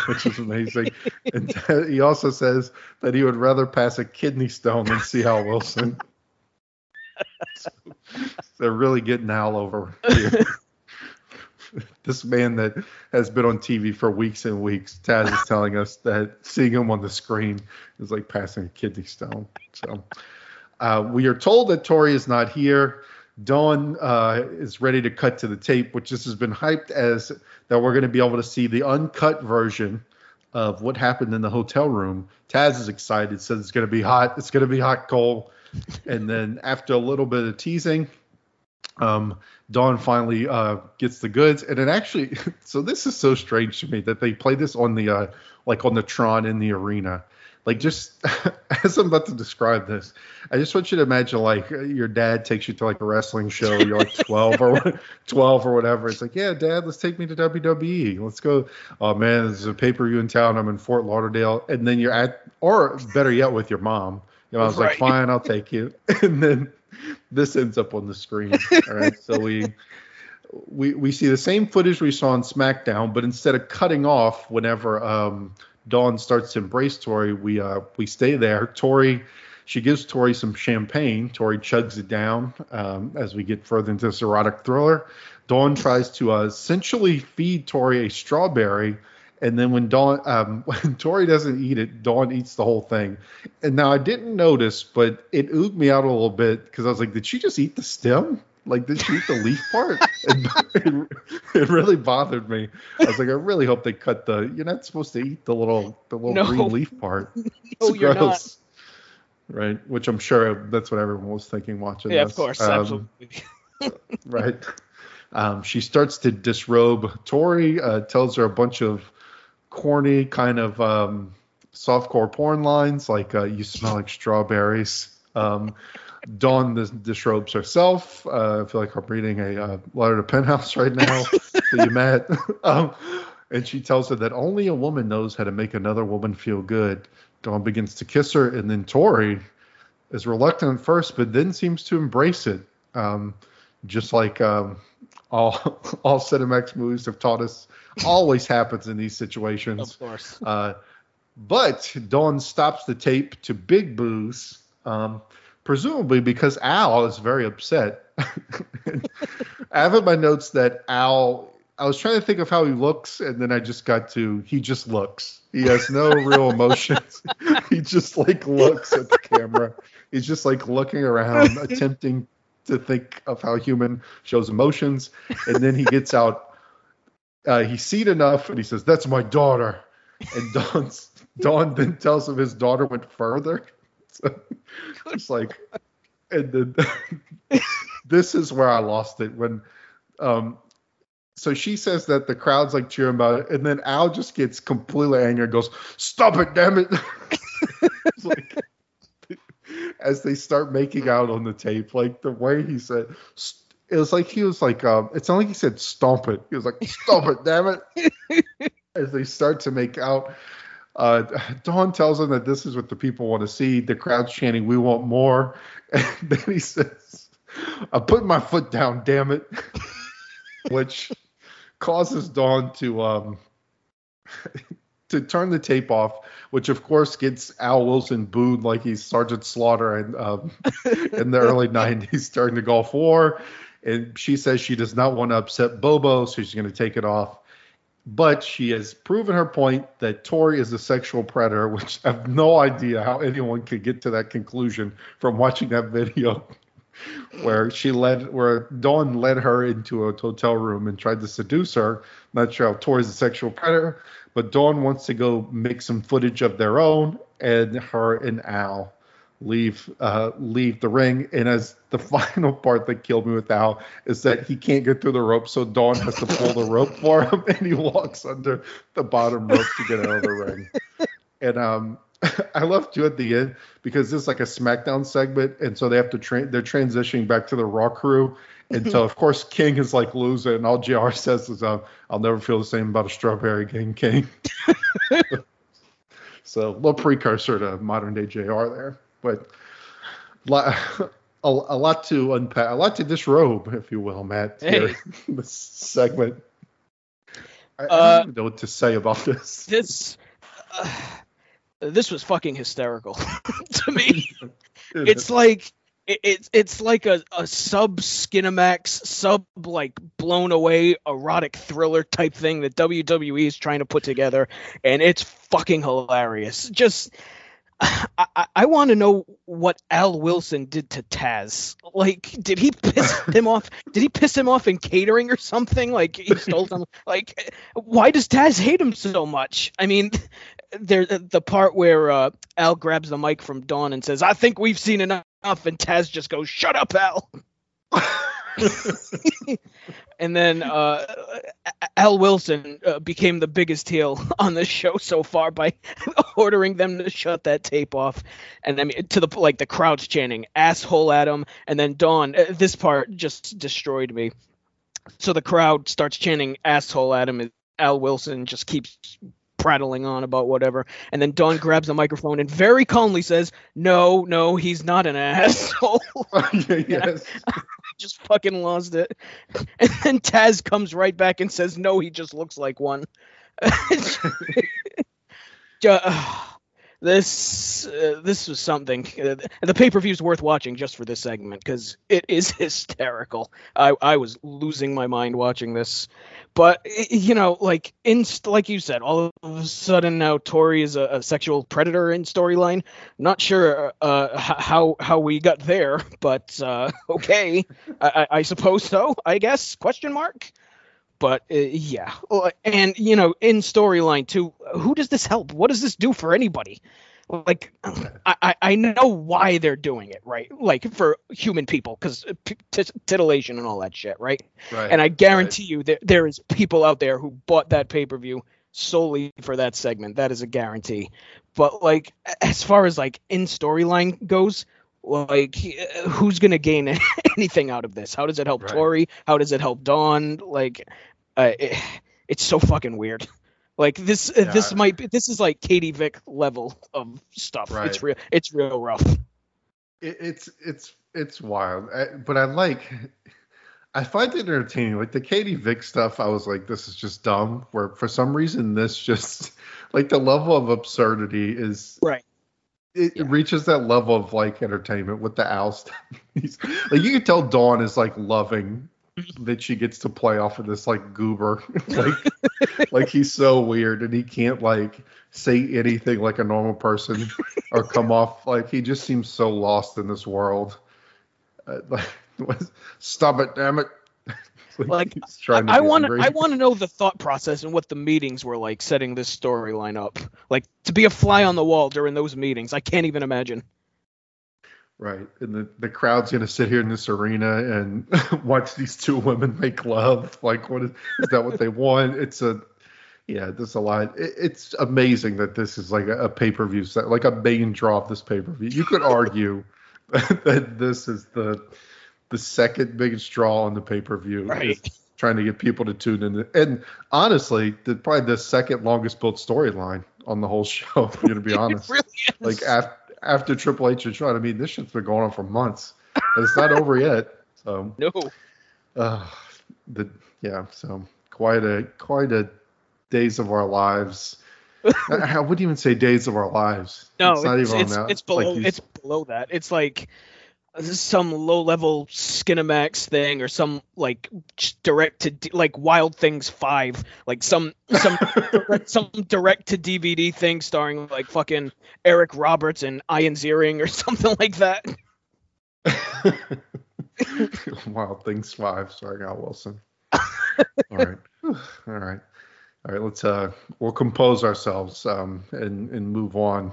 which is amazing. and Ta- he also says that he would rather pass a kidney stone than see Al Wilson. So they're really getting Al over here this man that has been on TV for weeks and weeks, Taz is telling us that seeing him on the screen is like passing a kidney stone. So uh, we are told that Tori is not here. Dawn uh, is ready to cut to the tape, which this has been hyped as that we're going to be able to see the uncut version of what happened in the hotel room. Taz is excited, says it's going to be hot. It's going to be hot, Cole. And then after a little bit of teasing, um, Dawn finally uh, gets the goods, and it actually. So this is so strange to me that they play this on the uh, like on the Tron in the arena. Like just as I'm about to describe this, I just want you to imagine like your dad takes you to like a wrestling show. You're like 12 or 12 or whatever. It's like, yeah, dad, let's take me to WWE. Let's go. Oh man, there's a pay per view in town. I'm in Fort Lauderdale, and then you're at, or better yet, with your mom. You know, I was like, fine, I'll take you. And then this ends up on the screen. All right, so we we we see the same footage we saw on SmackDown, but instead of cutting off whenever um, Dawn starts to embrace Tori, we uh, we stay there. Tori, she gives Tori some champagne. Tori chugs it down um, as we get further into this erotic thriller. Dawn tries to uh, essentially feed Tori a strawberry. And then when Dawn, um, when Tori doesn't eat it, Dawn eats the whole thing. And now I didn't notice, but it ooged me out a little bit because I was like, did she just eat the stem? Like, did she eat the leaf part? And it, it really bothered me. I was like, I really hope they cut the. You're not supposed to eat the little the little No. green leaf part. No, It's you're not. Right, which I'm sure that's what everyone was thinking watching Yeah, this. of course, Um, absolutely. right? Um, she starts to disrobe. Tori uh, tells her a bunch of corny kind of um, softcore porn lines like uh, "You smell like strawberries." Um, Dawn dis- disrobes herself. Uh, I feel like I'm reading a uh, letter to Penthouse right now that you met. um, and she tells her that only a woman knows how to make another woman feel good. Dawn begins to kiss her, and then Tori is reluctant at first, but then seems to embrace it. Um, just like um, all all Cinemax movies have taught us, always happens in these situations. Of course. Uh, but Dawn stops the tape to Big Boo's, um, presumably because Al is very upset. I have in my notes that Al. I was trying to think of how he looks, and then I just got to he just looks. He has no real emotions. he just like looks at the camera. He's just like looking around, attempting to think of how human shows emotions, and then he gets out. Uh, he's seen enough, and he says, "That's my daughter." And Dawn's, Dawn then tells him his daughter went further. So it's like, and then this is where I lost it when, um, so she says that the crowd's like cheering about it, and then Al just gets completely angry and goes, "Stop it, damn it!" Like, as they start making out on the tape, like the way he said, it was like he was like, um, it's not like he said "stomp it." He was like, "Stop it, damn it!" as they start to make out. Uh, Dawn tells him that this is what the people want to see. The crowd's chanting, "We want more!" And then he says, "I put my foot down, damn it," which causes Dawn to um to turn the tape off, which of course gets Al Wilson booed like he's Sergeant Slaughter in um, in the early '90s during the Gulf War. And she says she does not want to upset Bobo, so she's going to take it off. but she has proven her point that Tori is a sexual predator, which I have no idea how anyone could get to that conclusion from watching that video where she led where Dawn led her into a hotel room and tried to seduce her. Not sure how Tori's a sexual predator, but Dawn wants to go make some footage of their own, and her and Al leave uh, leave the ring. And as the final part that killed me with Al is that he can't get through the rope, so Dawn has to pull the rope for him, and he walks under the bottom rope to get out of the ring. And um, I love too at the end because this is like a SmackDown segment, and so they have to train. They're transitioning back to the Raw crew, and so of course King is like losing, and all Jr. says is, uh, "I'll never feel the same about a strawberry game, King." so a little precursor to modern day Jr. there, but a, a lot to unpack, a lot to disrobe, if you will, Matt. Here, Hey. this segment. I, I Uh, don't even know what to say about this. This uh, this was fucking hysterical to me. it's like it, it's it's like a, a sub Skinamax, sub like blown away erotic thriller type thing that WWE is trying to put together, and it's fucking hilarious. Just I, I, want to know what Al Wilson did to Taz. Like, did he piss him off? Did he piss him off in catering or something? Like he stole some. Like, why does Taz hate him so much? I mean, there the part where uh, Al grabs the mic from Dawn and says, "I think we've seen enough," and Taz just goes, "Shut up, Al." and then uh, Al Wilson uh, became the biggest heel on the show so far by ordering them to shut that tape off, and I mean to the like the crowd's chanting "asshole him," and then Dawn. Uh, this part just destroyed me. So the crowd starts chanting "asshole him," and Al Wilson just keeps prattling on about whatever, and then Dawn grabs the microphone and very calmly says, "No, no, he's not an asshole." yes. just fucking lost it. And then Taz comes right back and says, "No, he just looks like one." Uh, this uh, this was something. Uh, the pay per view is worth watching just for this segment because it is hysterical. I I was losing my mind watching this, but you know, like in like you said, all of a sudden now Tori is a, a sexual predator in storyline. Not sure uh, how how we got there, but uh, okay, I, I suppose so. I guess question mark. But uh, yeah, and you know, in storyline too, who does this help? What does this do for anybody? Like, I, I- know why they're doing it, right? Like for human people, because t- titillation and all that shit, right? Right. And I guarantee you, there there is people out there who bought that pay per view solely for that segment. That is a guarantee. But like, as far as like in storyline goes, like who's gonna gain anything out of this? How does it help Right. Tori? How does it help Dawn? Like, uh, it, it's so fucking weird. Like this, uh this might be this is like Katie Vick level of stuff. Right. It's real. It's real rough. it, it's it's it's wild I, but i like i find it entertaining like the katie vick stuff i was like this is just dumb where for some reason this just like the level of absurdity is Right. it Yeah. reaches that level of like entertainment with the Al stuff like you can tell dawn is like loving that she gets to play off of this like goober like like he's so weird and he can't like say anything like a normal person or come off like he just seems so lost in this world uh, like stop it damn it Like, to I want. I want to know the thought process and what the meetings were like setting this storyline up. Like to be a fly on the wall during those meetings, I can't even imagine. Right. And the, the crowd's going to sit here in this arena and watch these two women make love. Like, what is, is that what they want? It's a, yeah, there's a lot. It, it's amazing that this is like a, a pay per view set, like a main draw of this pay per view. You could argue that this is the, the second biggest draw on the pay per view. Right. Trying to get people to tune in. And honestly, the, probably the second longest built storyline on the whole show, if you're going to be honest It really is. like after after Triple H and Shawn. I mean, this shit's been going on for months, and it's not over yet. So, no. uh, the yeah, so quite a quite a days of our lives. I I wouldn't even say days of our lives. No, it's not even it's, on that. it's below Like it's below that. It's like some low level Skinamax thing or some like direct to like Wild Things Five, like some some some direct to DVD thing starring like fucking Eric Roberts and Ian Ziering or something like that. Wild Things Five, starring Al Wilson. All right, all right, all right. Let's uh, we'll compose ourselves um, and and move on,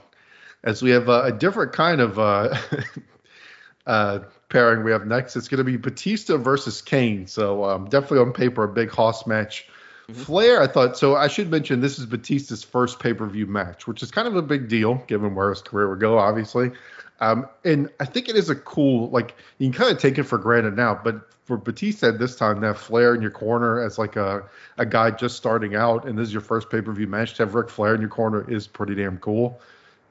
as we have uh, a different kind of uh, uh, pairing we have next. It's going to be Batista versus Kane. So um, definitely on paper a big Hoss match. Mm-hmm. Flair, I thought. So I should mention this is Batista's first pay per view match, which is kind of a big deal given where his career would go, obviously. Um, and I think it is a cool, like you can kind of take it for granted now, but for Batista this time that Flair in your corner as like a, a guy just starting out, and this is your first pay per view match to have Ric Flair in your corner is pretty damn cool.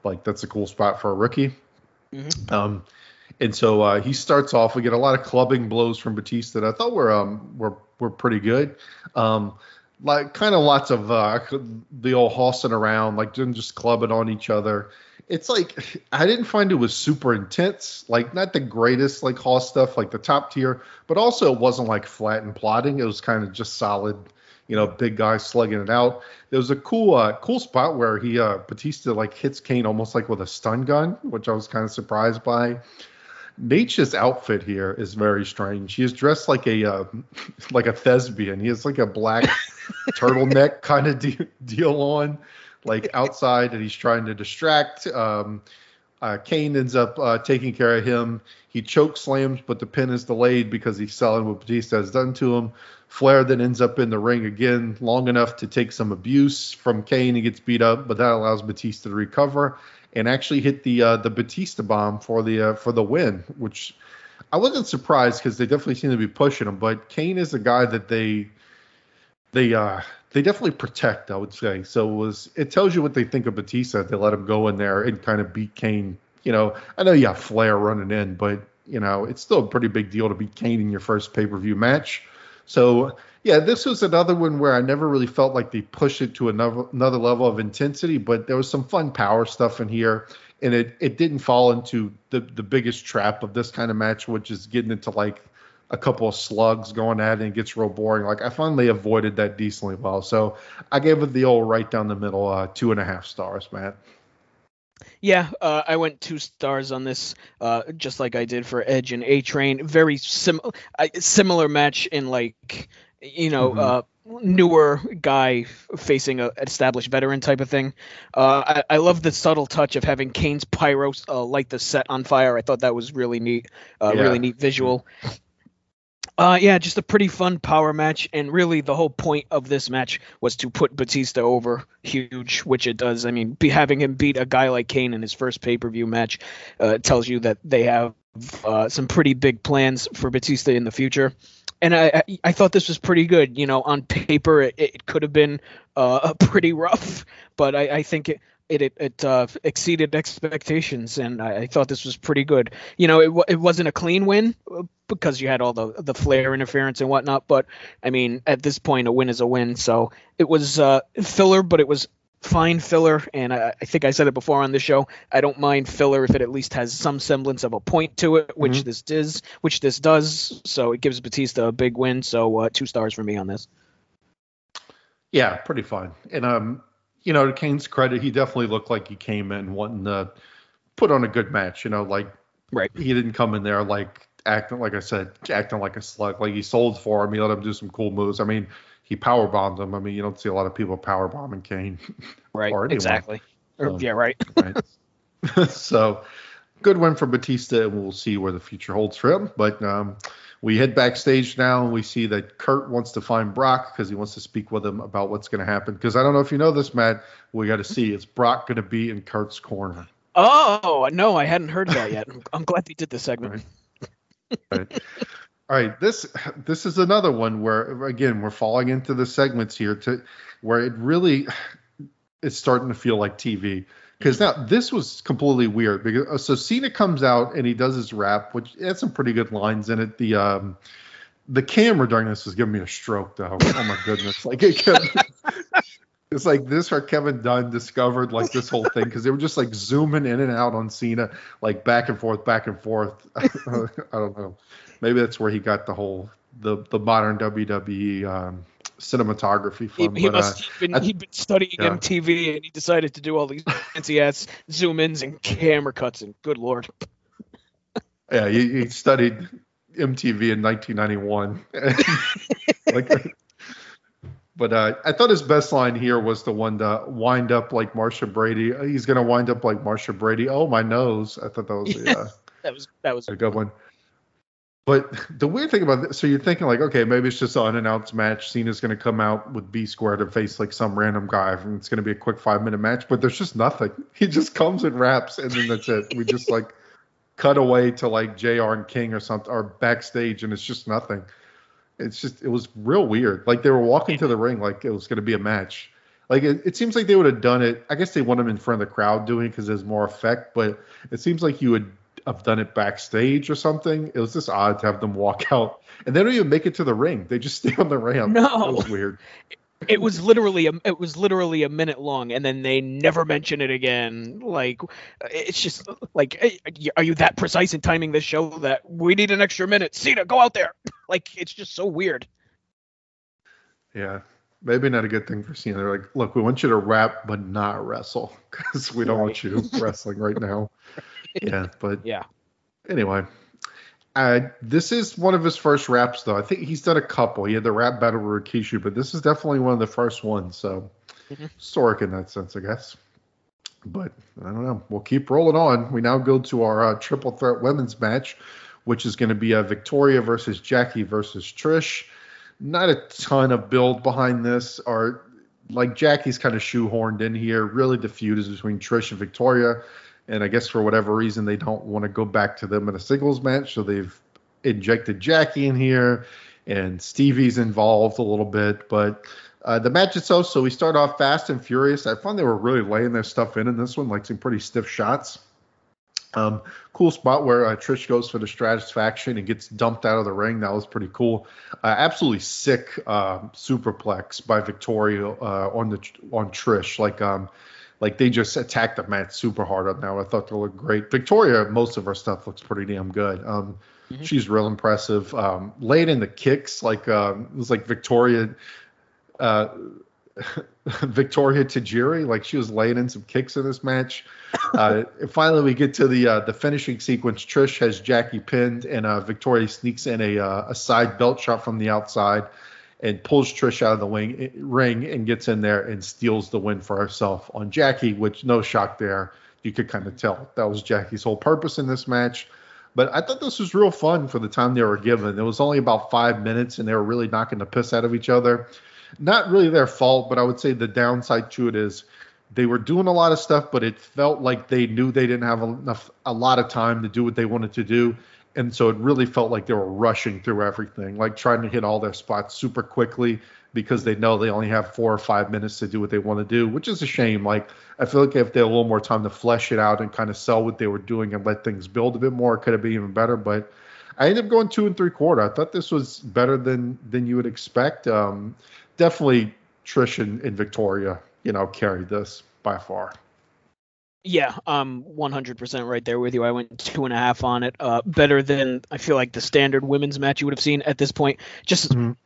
Like that's a cool spot for a rookie. Mm-hmm. Um, and so uh, he starts off. We get a lot of clubbing blows from Batista that I thought were um were were pretty good. Um, like kind of lots of uh, the old hossing around, like just clubbing on each other. It's like I didn't find it was super intense, like not the greatest like Hoss stuff, like the top tier, but also it wasn't like flat and plotting. It was kind of just solid, you know, big guy slugging it out. There was a cool uh, cool spot where he uh, Batista like hits Kane almost like with a stun gun, which I was kind of surprised by. Nature's outfit here is very strange. He is dressed like a uh, like a thespian. He has like a black turtleneck kind of de- deal on, like outside, and he's trying to distract. Um, uh, Kane ends up uh, taking care of him. He choke slams, but the pin is delayed because he's selling what Batista has done to him. Flair then ends up in the ring again long enough to take some abuse from Kane. He gets beat up, but that allows Batista to recover and actually hit the uh, the Batista bomb for the uh, for the win, which I wasn't surprised because they definitely seem to be pushing him. But Kane is a guy that they they uh they definitely protect. I would say so. It was it tells you what they think of Batista? They let him go in there and kind of beat Kane. You know, I know you have Flair running in, but you know it's still a pretty big deal to beat Kane in your first pay per view match. So yeah, this was another one where I never really felt like they pushed it to another another level of intensity, but there was some fun power stuff in here, and it it didn't fall into the the biggest trap of this kind of match, which is getting into like a couple of slugs going at it and it gets real boring. Like I finally avoided that decently well, so I gave it the old right down the middle, uh, two and a half stars, Matt. Yeah, uh, I went two stars on this, uh, just like I did for Edge and A Train. Very sim- similar match in like you know, mm-hmm. uh, newer guy facing a established veteran type of thing. Uh, I, I, love the subtle touch of having Kane's pyro uh, light the set on fire. I thought that was really neat, uh, yeah. really neat visual. Uh, yeah, just a pretty fun power match, and really the whole point of this match was to put Batista over huge, which it does. I mean, be, having him beat a guy like Kane in his first pay per view match uh, tells you that they have uh, some pretty big plans for Batista in the future and I, I thought this was pretty good. You know, on paper it, it could have been uh, pretty rough, but I, I think it it it, it uh, exceeded expectations, and I, I, thought this was pretty good. You know, it it wasn't a clean win uh, because you had all the the Flair interference and whatnot, but I mean, at this point, a win is a win. So it was uh, filler, but it was fine filler, and I, I, think I said it before on the show. I don't mind filler if it at least has some semblance of a point to it, which mm-hmm. this does. Which this does. So it gives Batista a big win. So uh, two stars for me on this. Yeah, pretty fine. And um, you know, to Kane's credit, he definitely looked like he came in wanting to put on a good match. You know, like right. He didn't come in there like acting like I said, acting like a slug. Like he sold for him. He let him do some cool moves. I mean, he power bombed him. I mean, you don't see a lot of people power bombing Kane. Right. exactly. So, yeah. Right. right. so, good win for Batista, and we'll see where the future holds for him. But um, we head backstage now, and we see that Kurt wants to find Brock because he wants to speak with him about what's going to happen. Because I don't know if you know this, Matt. We got to see is Brock going to be in Kurt's corner? Oh no, I hadn't heard that yet. I'm glad they did this segment. Right. right. All right, this this is another one where again we're falling into the segments here to where it really it's starting to feel like TV. Because now this was completely weird because uh, so Cena comes out and he does his rap, which had some pretty good lines in it. The um the camera during this was giving me a stroke though. Oh my goodness! Like it kept It's like this or Kevin Dunn discovered like this whole thing because they were just like zooming in and out on Cena, like back and forth, back and forth. I don't know. Maybe that's where he got the whole the the modern WWE um, cinematography He, from. he but, must uh, have been, I- he'd been studying Yeah. MTV and he decided to do all these fancy ass zoom ins and camera cuts and good lord. Yeah, he, he studied MTV in 1991. like, but uh, I thought his best line here was the one to wind up like Marcia Brady. He's gonna wind up like Marcia Brady. Oh my nose! I thought that was a, uh, That was that was a good one. But the weird thing about this, so you're thinking like, okay, maybe it's just an unannounced match. Cena's going to come out with B Square to face like some random guy, and it's going to be a quick five minute match. But there's just nothing. He just comes and raps, and then that's it. We just like cut away to like Jr. and King or something, or backstage, and it's just nothing. It's just it was real weird. Like they were walking to the ring like it was going to be a match. Like it, it seems like they would have done it. I guess they want them in front of the crowd doing it because there's more effect. But it seems like you would have done it backstage or something. It was just odd to have them walk out, and they don't even make it to the ring. They just stay on the ramp. No. it was weird. it was literally a it was literally a minute long and then they never mention it again like it's just like are you that precise in timing this show that we need an extra minute Cena go out there like it's just so weird Yeah, maybe not a good thing for Cena. They're like, look, we want you to rap but not wrestle because we don't want you wrestling right now. Yeah, but yeah anyway, uh, this is one of his first raps, though. I think he's done a couple. He had the rap battle with Rikishi, but this is definitely one of the first ones. So Mhm. historic in that sense, I guess. But I don't know. We'll keep rolling on. We now go to our uh, triple threat women's match, which is going to be uh, Victoria versus Jackie versus Trish. Not a ton of build behind this, or like Jackie's kind of shoehorned in here. Really, the feud is between Trish and Victoria and I guess for whatever reason they don't want to go back to them in a singles match, so they've injected Jackie in here, and Stevie's involved a little bit. But uh, the match itself, so we start off fast and furious. I found they were really laying their stuff in in this one, like some pretty stiff shots. Um, cool spot where uh, Trish goes for the Stratisfaction and gets dumped out of the ring. That was pretty cool. Uh, absolutely sick uh, superplex by Victoria uh, on the on Trish. Like um, like they just attacked the match super hard up now. I thought they looked great. Victoria, most of her stuff looks pretty damn good. Um, She's real impressive. Um, laid in the kicks, like um, it was like Victoria, uh, Victoria Tajiri, like she was laying in some kicks in this match. Uh, finally, we get to the uh, the finishing sequence. Trish has Jackie pinned, and uh, Victoria sneaks in a uh, a side belt shot from the outside and pulls Trish out of the wing, ring and gets in there and steals the win for herself on Jackie, which no shock there. You could kind of tell that was Jackie's whole purpose in this match. But I thought this was real fun for the time they were given. It was only about five minutes and they were really knocking the piss out of each other. Not really their fault, but I would say the downside to it is they were doing a lot of stuff, but it felt like they knew they didn't have enough a lot of time to do what they wanted to do. And so it really felt like they were rushing through everything, like trying to hit all their spots super quickly because they know they only have four or five minutes to do what they want to do, which is a shame. Like I feel like if they had a little more time to flesh it out and kind of sell what they were doing and let things build a bit more, it could have been even better. But I ended up going two and three quarter. I thought this was better than than you would expect. Um, definitely Trish and, and Victoria, you know, carried this by far. Yeah, um, 100% right there with you. I went two and a half on it. Uh, better than I feel like the standard women's match you would have seen at this point. Just Mhm.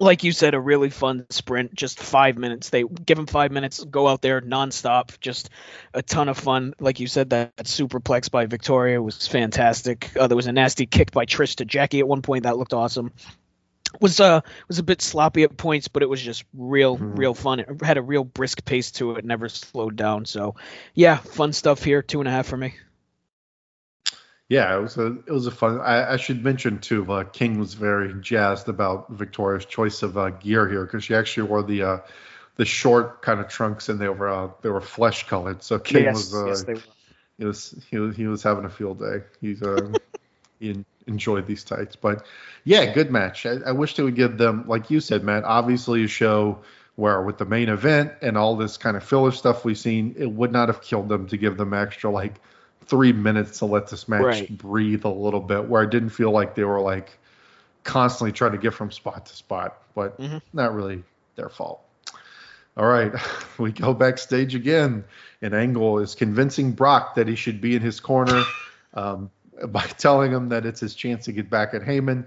like you said, a really fun sprint. Just five minutes. They give them five minutes, go out there nonstop. Just a ton of fun. Like you said, that, that superplex by Victoria was fantastic. Uh, there was a nasty kick by Trish to Jackie at one point that looked awesome. Was uh was a bit sloppy at points, but it was just real Mhm. real fun. It had a real brisk pace to it, never slowed down. So yeah, fun stuff here. Two and a half for me. Yeah, it was a it was a fun. I, I should mention too. Uh, King was very jazzed about Victoria's choice of uh, gear here because she actually wore the uh, the short kind of trunks and they were uh, they were flesh colored. So King was uh, yes, they were. he was he was he was having a field day. He's uh, he en- enjoyed these tights, but yeah, good match. I, I wish they would give them, like you said, Matt. Obviously, a show where with the main event and all this kind of filler stuff we've seen, it would not have killed them to give them extra like three minutes to let this match Right. breathe a little bit. Where I didn't feel like they were like constantly trying to get from spot to spot, but Mhm. not really their fault. All right, we go backstage again, and Angle is convincing Brock that he should be in his corner um, by telling him that it's his chance to get back at Heyman.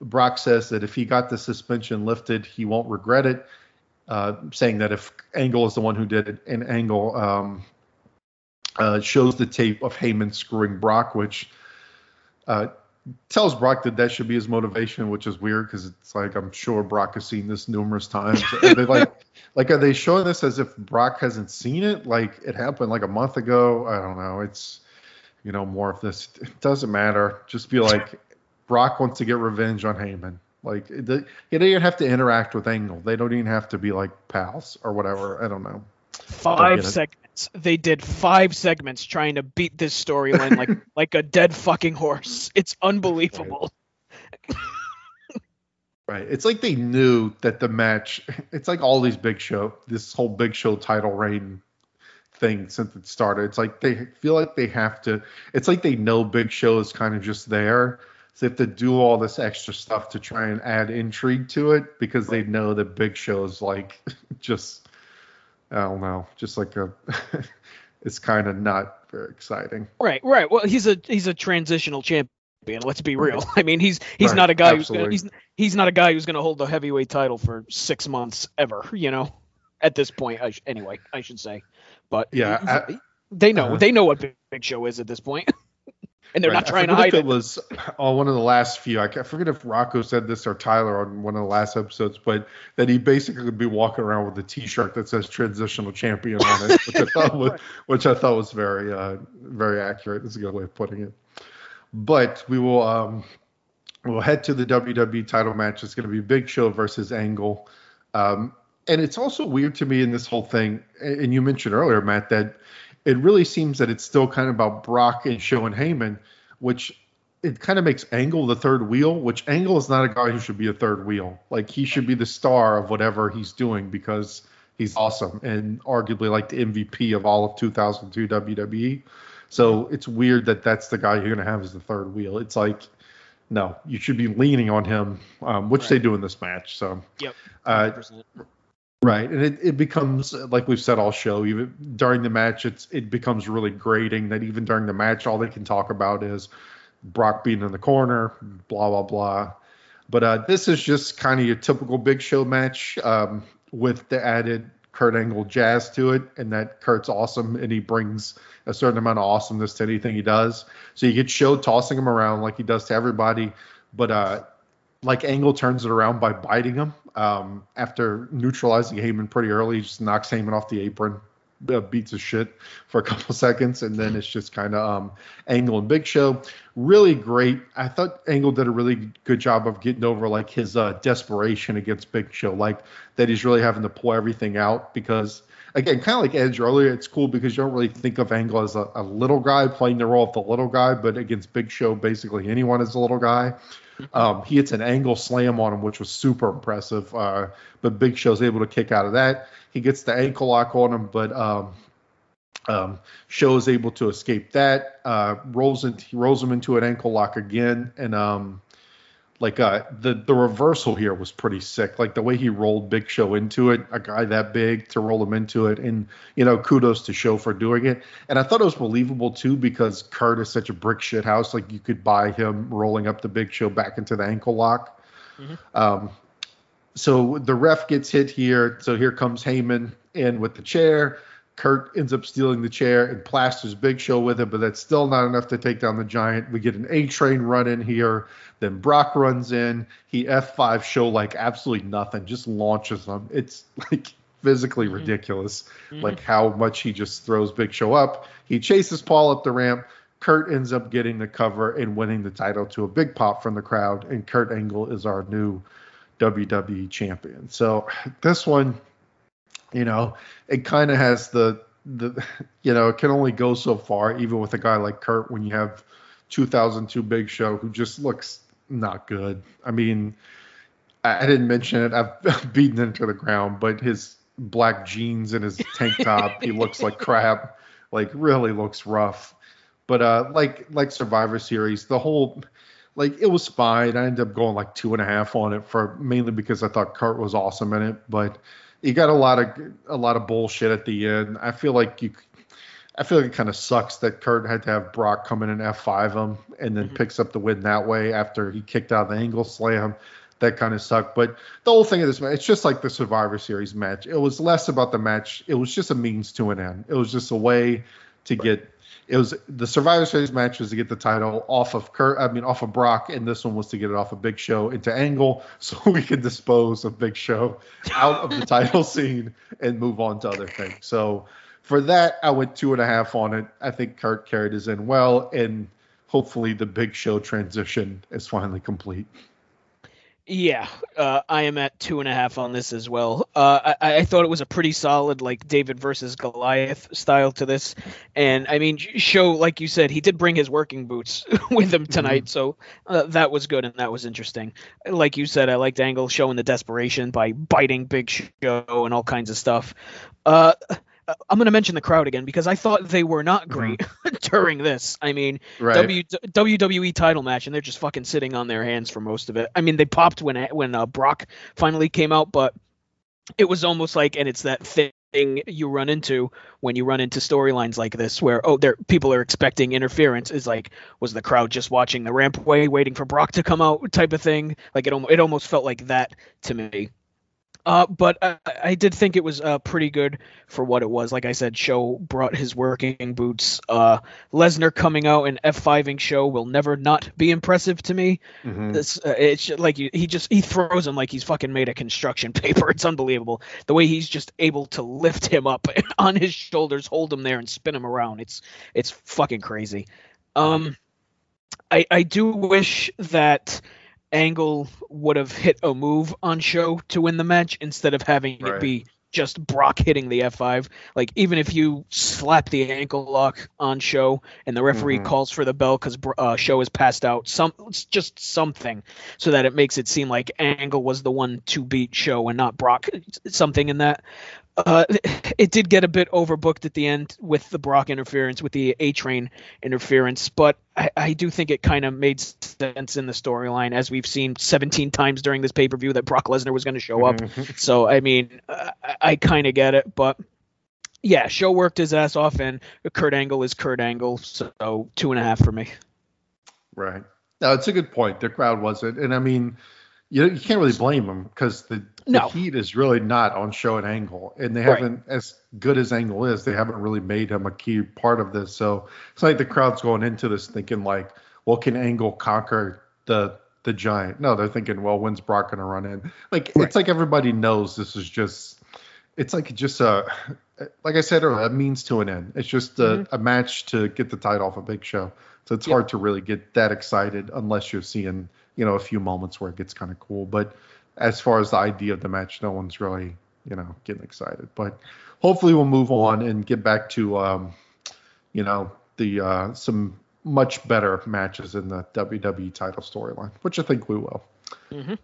Brock says that if he got the suspension lifted, he won't regret it, uh, saying that if Angle is the one who did it, and Angle um, uh, shows the tape of Heyman screwing Brock, which uh, tells Brock that that should be his motivation, which is weird because it's like I'm sure Brock has seen this numerous times. Are they like, like are they showing this as if Brock hasn't seen it? Like it happened like a month ago. I don't know. It's you know more of this. It doesn't matter. Just be like Brock wants to get revenge on Heyman. Like they, they don't even have to interact with Angle. They don't even have to be like pals or whatever. I don't know. Five it. segments. They did five segments trying to beat this storyline like like a dead fucking horse. It's unbelievable. Right. It's like they knew that the match. It's like all these big show, this whole big show title reign thing since it started. It's like they feel like they have to. It's like they know Big Show is kind of just there, so they have to do all this extra stuff to try and add intrigue to it because they know that Big Show is like just. I don't know, just like a. it's kind of not very exciting. Right, right. Well, he's a he's a transitional champion. Let's be real. I mean, he's he's Right, not a guy who's gonna, he's he's not a guy who's going to hold the heavyweight title for six months ever. You know, at this point, I sh- anyway, I should say. But Yeah, I- they know uh-huh. they know what Big, Big Show is at this point, and they're Right, not trying to hide if it. it. was on one of the last few. I I forget if Rocco said this or Tyler on one of the last episodes, but that he basically would be walking around with a T-shirt that says "Transitional Champion" on it, which I thought was, which I thought was very, uh, very accurate. Is a good way of putting it. But we will, um, we'll head to the WWE title match. It's going to be Big Show versus Angle. Um, and it's also weird to me in this whole thing, and you mentioned earlier, Matt, that it really seems that it's still kind of about Brock and Show and Heyman, which it kind of makes Angle the third wheel, which Angle is not a guy who should be a third wheel. Like he should be the star of whatever he's doing because he's awesome and arguably like the MVP of all of 2002 WWE. So it's weird that that's the guy you're going to have as the third wheel. It's like, no, you should be leaning on him, um, which they do in this match. So Yep. uh, 100%. Right, and it, it becomes like we've said all show. Even during the match, it's it becomes really grating that even during the match, all they can talk about is Brock being in the corner, blah blah blah. But uh, this is just kind of your typical Big Show match um, with the added Kurt Angle jazz to it, and that Kurt's awesome, and he brings a certain amount of awesomeness to anything he does. So you get Show tossing him around like he does to everybody, but uh, like Angle turns it around by biting him um, after neutralizing Heyman pretty early. He just knocks Heyman off the apron, uh, beats his shit for a couple seconds, and then it's just kind of um, Angle and Big Show. Really great. I thought Angle did a really good job of getting over like his uh, desperation against Big Show, like that he's really having to pull everything out because. Again, kind of like Edge earlier, it's cool because you don't really think of Angle as a, a little guy playing the role of the little guy, but against Big Show, basically anyone is a little guy. Um, he hits an angle slam on him, which was super impressive. Uh, but Big Show's able to kick out of that. He gets the ankle lock on him, but um, um, Show is able to escape that. Uh, rolls he rolls him into an ankle lock again, and um, like uh, the the reversal here was pretty sick. Like the way he rolled Big Show into it, a guy that big to roll him into it, and you know, kudos to Show for doing it. And I thought it was believable too because Kurt is such a brick shit house. Like you could buy him rolling up the Big Show back into the ankle lock. Um, so the ref gets hit here. So here comes Heyman in with the chair. Kurt ends up stealing the chair and plasters Big Show with it, but that's still not enough to take down the Giant. We get an A train run in here. Then Brock runs in. He F5 Show like absolutely nothing, just launches him. It's like physically mm-hmm. ridiculous, mm-hmm. like how much he just throws Big Show up. He chases Paul up the ramp. Kurt ends up getting the cover and winning the title to a big pop from the crowd. And Kurt Angle is our new WWE champion. So this one, you know, it kind of has the the you know, it can only go so far even with a guy like Kurt when you have 2002 Big Show who just looks not good. I mean, I, I didn't mention it. I've beaten him to the ground, but his black jeans and his tank top, he looks like crap. Like really looks rough. But uh like like Survivor Series, the whole like it was fine. I ended up going like two and a half on it for mainly because I thought Kurt was awesome in it, but you got a lot of a lot of bullshit at the end. I feel like you. I feel like it kind of sucks that Kurt had to have Brock come in and F5 him and then mm-hmm. picks up the win that way after he kicked out the angle slam. That kind of sucked. But the whole thing of this match, it's just like the Survivor Series match. It was less about the match. It was just a means to an end. It was just a way to get. It was the Survivor Series match was to get the title off of Kurt. I mean, off of Brock, and this one was to get it off of Big Show into Angle, so we could dispose of Big Show out of the title scene and move on to other things. So for that, I went two and a half on it. I think Kurt carried his in well, and hopefully the Big Show transition is finally complete. Yeah, uh, I am at two and a half on this as well. Uh, I, I thought it was a pretty solid, like David versus Goliath style to this, and I mean, show like you said, he did bring his working boots with him tonight, so uh, that was good and that was interesting. Like you said, I liked Angle showing the desperation by biting Big Show and all kinds of stuff. Uh, I'm going to mention the crowd again because I thought they were not great during this. I mean, Right. w, WWE title match, and they're just fucking sitting on their hands for most of it. I mean, they popped when when uh, Brock finally came out, but it was almost like, and it's that thing you run into when you run into storylines like this, where oh, there people are expecting interference. Is like, was the crowd just watching the rampway, waiting for Brock to come out, type of thing? Like it, it almost felt like that to me. Uh, but I, I did think it was uh, pretty good for what it was. Like I said, Show brought his working boots. Uh, Lesnar coming out and F5ing Show will never not be impressive to me. This, uh, it's like you, he just he throws him like he's fucking made of construction paper. It's unbelievable the way he's just able to lift him up on his shoulders, hold him there, and spin him around. It's it's fucking crazy. Um, I I do wish that Angle would have hit a move on Show to win the match instead of having Right. it be just Brock hitting the F5. Like even if you slap the ankle lock on Show and the referee calls for the bell because uh, Show is passed out, some it's just something so that it makes it seem like Angle was the one to beat Show and not Brock. Something in that. Uh, it did get a bit overbooked at the end with the Brock interference, with the A Train interference, but I, I do think it kind of made sense in the storyline, as we've seen 17 times during this pay per view that Brock Lesnar was going to show up. so, I mean, uh, I, I kind of get it, but yeah, Show worked his ass off, and Kurt Angle is Kurt Angle, so two and a half for me. Right. No, it's a good point. The crowd wasn't, and I mean, you you can't really blame them because the, the heat is really not on show and angle, and they Right. haven't as good as angle is. They haven't really made him a key part of this. So it's like the crowd's going into this thinking like, well, can Angle conquer the the giant? No, they're thinking, well, when's Brock gonna run in? Like it's like everybody knows this is just. It's like just a, like I said earlier, a means to an end. It's just a, mm-hmm. a match to get the title off a big show. So it's Yep. hard to really get that excited unless you're seeing, you know, a few moments where it gets kind of cool. But as far as the idea of the match, no one's really, you know, getting excited. But hopefully we'll move on and get back to, um, you know, the uh, some much better matches in the WWE title storyline, which I think we will. Mhm.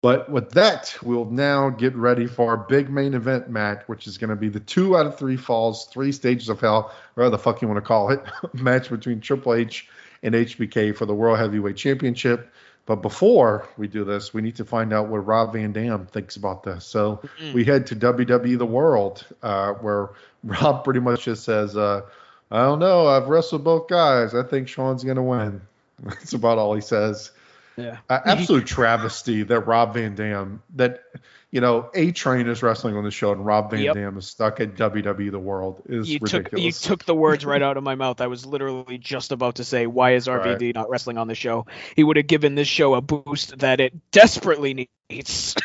But with that, we'll now get ready for our big main event match, which is going to be the two out of three falls, three stages of hell, whatever the fuck you want to call it, match between Triple H and HBK for the World Heavyweight Championship. But before we do this, we need to find out what Rob Van Dam thinks about this. So we head to WWE The World, uh, where Rob pretty much just says, uh, I don't know. I've wrestled both guys. I think Shawn's going to win. That's about all he says. Yeah. Uh, absolute travesty that Rob Van Dam, that, you know, A Train is wrestling on the show and Rob Van Yep. Dam is stuck at WWE The World is You took you took the words right out of my mouth. I was literally just about to say, "Why is RVD not wrestling on the show?" He would have given this show a boost that it desperately needs.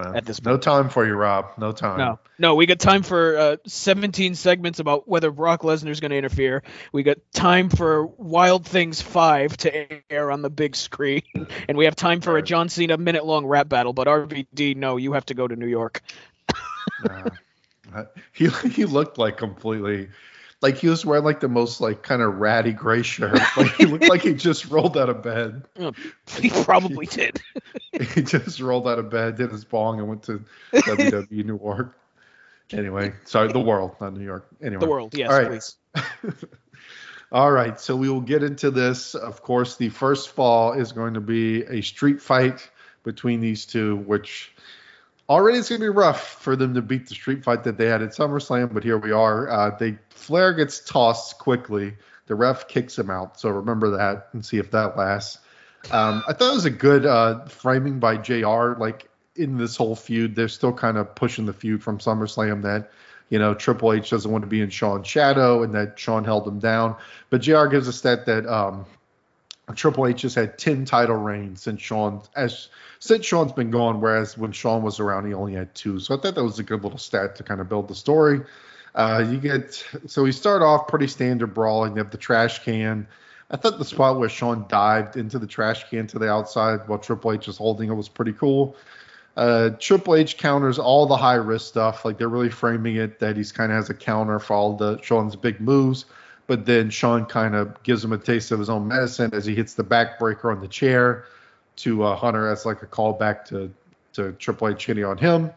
Uh, at this no time for you, Rob. No time. No, no, we got time for uh, 17 segments about whether Brock Lesnar's going to interfere. We got time for Wild Things 5 to air on the big screen, and we have time for a John Cena minute long rap battle. But RVD, no, you have to go to New York. Uh, he he looked like completely like he was wearing like the most like kind of ratty gray shirt. Like he looked like he just rolled out of bed. Oh, he probably did. He just rolled out of bed, did his bong, and went to WWE New York. Anyway, sorry, the world, not New York. Anyway, The world, yes, All right. please. All right, so we will get into this. Of course, the first fall is going to be a street fight between these two, which already it's going to be rough for them to beat the street fight that they had at SummerSlam. But here we are. Uh, they Flair gets tossed quickly. The ref kicks him out. So remember that and see if that lasts. Um, I thought it was a good uh, framing by JR Like in this whole feud, they're still kind of pushing the feud from SummerSlam that you know Triple H doesn't want to be in Shawn's shadow and that Shawn held him down. But JR gives a stat that um, Triple H has had ten title reigns since Shawn as since Shawn's been gone, whereas when Shawn was around, he only had two. So I thought that was a good little stat to kind of build the story. Uh, you get so we start off pretty standard brawling. You have the trash can. I thought the spot where Shawn dived into the trash can to the outside while Triple H is holding it was pretty cool. Uh, Triple H counters all the high risk stuff. Like they're really framing it that he's kind of has a counter for all the Shawn's big moves. But then Shawn kind of gives him a taste of his own medicine as he hits the backbreaker on the chair to uh, Hunter as like a callback to to Triple H hitting on him.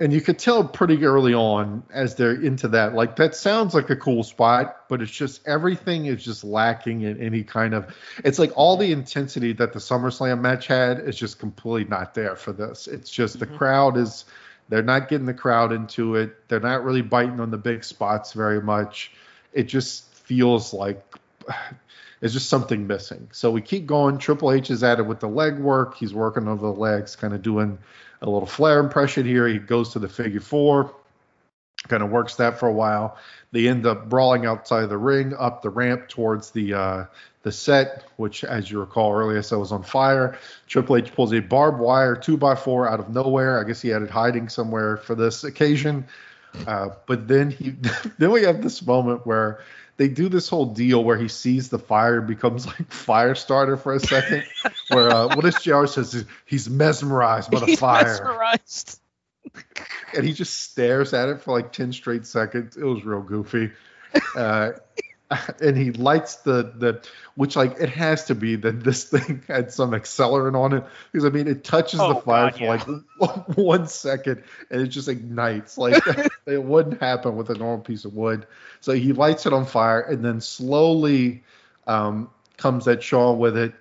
And you could tell pretty early on as they're into that like that sounds like a cool spot but it's just everything is just lacking in any kind of it's like all the intensity that the SummerSlam match had is just completely not there for this. It's just mm-hmm. the crowd is they're not getting the crowd into it. They're not really biting on the big spots very much it just feels like it's just something missing so we keep going triple h is at it with the leg work he's working over the legs kind of doing a little Flair impression here. He goes to the figure four, kind of works that for a while. They end up brawling outside of the ring, up the ramp towards the uh, the set, which, as you recall earlier, said was on fire. Triple H pulls a barbed wire two by four out of nowhere. I guess he had it hiding somewhere for this occasion. Uh, but then he, then we have this moment where they do this whole deal where he sees the fire becomes like fire starter for a second. where uh, what does JR says he's mesmerized by the he's fire. Mesmerized. and he just stares at it for like ten straight seconds. It was real goofy. Uh, and he lights the the which like it has to be that this thing had some accelerant on it because I mean it touches oh, the fire God, for yeah. like one second and it just ignites like it wouldn't happen with a normal piece of wood. So he lights it on fire and then slowly um, comes at Shawn with it.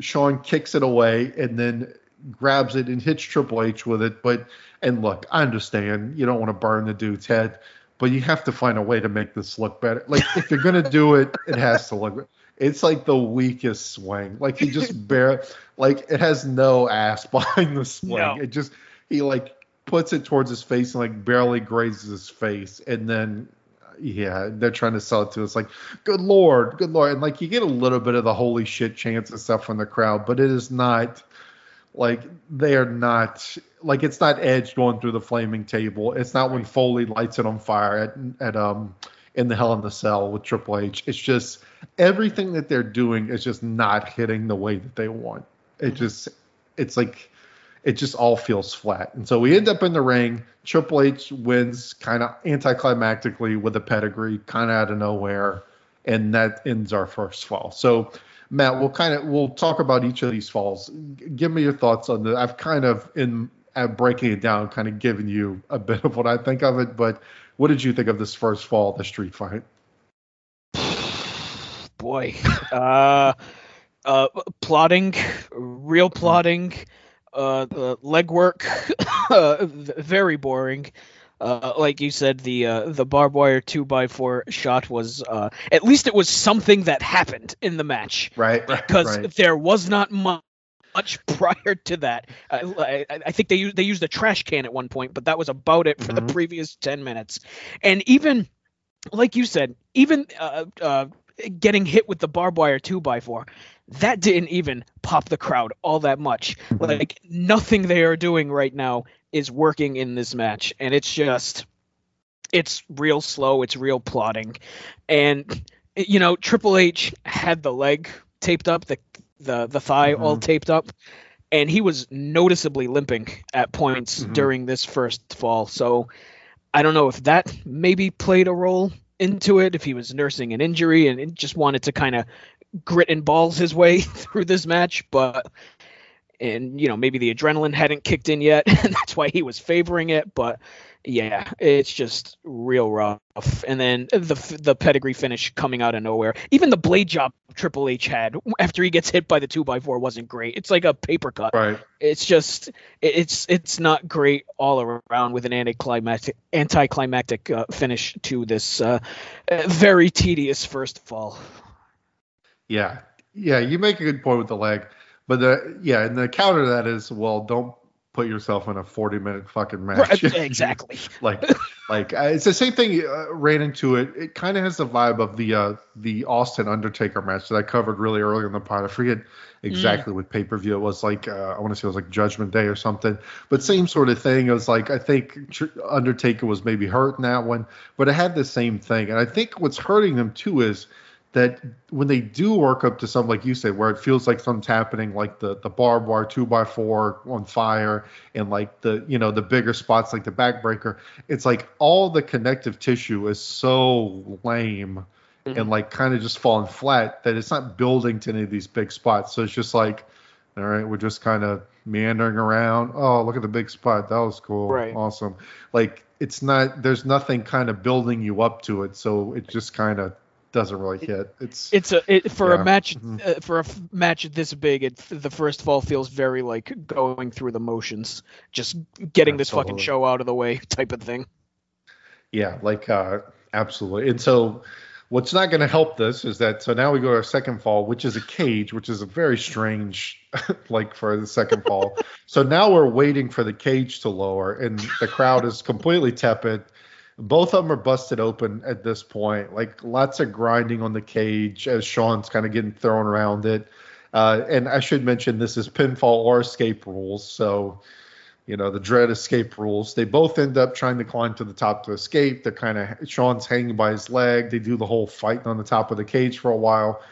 Shawn kicks it away and then grabs it and hits Triple H with it. But and look, I understand you don't want to burn the dude's head but you have to find a way to make this look better. Like if you're gonna do it, it has to look. It's like the weakest swing. Like he just bare, like it has no ass behind the swing. No. It just he like puts it towards his face and like barely grazes his face, and then yeah, they're trying to sell it to us like, good lord, good lord, and like you get a little bit of the holy shit chance and stuff from the crowd, but it is not like they are not like it's not Edge going through the flaming table. It's not when Foley lights it on fire at at um in the Hell in the Cell with Triple H. It's just everything that they're doing is just not hitting the way that they want. It mm-hmm. just it's like it just all feels flat. And so we end up in the ring. Triple H wins kind of anticlimactically with a pedigree, kind of out of nowhere, and that ends our first fall. So Matt, we'll kind of we'll talk about each of these falls. Give me your thoughts on the. I've kind of in at breaking it down, kind of given you a bit of what I think of it. But what did you think of this first fall, the street fight? Boy, uh, uh, plotting, real plotting, uh, legwork, uh, very boring. Uh, like you said, the uh, the barbed wire two by four shot was uh, at least it was something that happened in the match, right? Because right. there was not much prior to that. I, I, think they used they used a trash can at one point, but that was about it for mm-hmm. the previous ten minutes. And even like you said, even uh, uh, getting hit with the barbed wire two by four, that didn't even pop the crowd all that much. Mm-hmm. Like nothing they are doing right now is working in this match, and it's just it's real slow, it's real plotting, and you know Triple H had the leg taped up, the the the thigh mm-hmm. all taped up, and he was noticeably limping at points mm-hmm. during this first fall. So I don't know if that maybe played a role into it, if he was nursing an injury and just wanted to kind of grit and balls his way through this match, but and you know maybe the adrenaline hadn't kicked in yet, and that's why he was favoring it. But yeah, it's just real rough. And then the the pedigree finish coming out of nowhere. Even the blade job Triple H had after he gets hit by the two by four wasn't great. It's like a paper cut. Right. It's just it's it's not great all around with an anticlimactic anticlimactic uh, finish to this uh, very tedious first fall. Yeah, yeah, you make a good point with the leg, but the yeah, and the counter to that is well, don't put yourself in a 40 minute fucking match. Right, exactly. like, like uh, it's the same thing. Uh, ran into it. It kind of has the vibe of the uh, the Austin Undertaker match that I covered really early in the pod. I forget exactly mm. what pay per view it was. Like, uh, I want to say it was like Judgment Day or something. But same sort of thing. It was like I think Undertaker was maybe hurt in that one, but it had the same thing. And I think what's hurting them too is that when they do work up to something like you said, where it feels like something's happening, like the the barbed wire two by four on fire, and like the you know the bigger spots like the backbreaker, it's like all the connective tissue is so lame mm-hmm. and like kind of just falling flat that it's not building to any of these big spots. So it's just like, all right, we're just kind of meandering around. Oh, look at the big spot. That was cool. Right. Awesome. Like it's not. There's nothing kind of building you up to it. So it just kind of doesn't really hit. It's it's a it, for yeah. a match mm-hmm. uh, for a f- match this big. It the first fall feels very like going through the motions, just getting this fucking show out of the way type of thing. Yeah, like uh, absolutely. And so, what's not going to help this is that so now we go to our second fall, which is a cage, which is a very strange, like for the second fall. so now we're waiting for the cage to lower, and the crowd is completely tepid both of them are busted open at this point. Like lots of grinding on the cage as Shawn's kind of getting thrown around it. Uh, and I should mention this is pinfall or escape rules. So, you know, the dread escape rules. They both end up trying to climb to the top to escape. They're kind of Shawn's hanging by his leg. They do the whole fighting on the top of the cage for a while.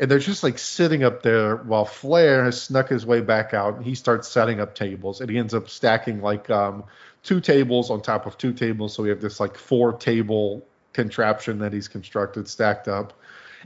And they're just like sitting up there while Flair has snuck his way back out and he starts setting up tables and he ends up stacking like um, two tables on top of two tables. So we have this like four table contraption that he's constructed stacked up.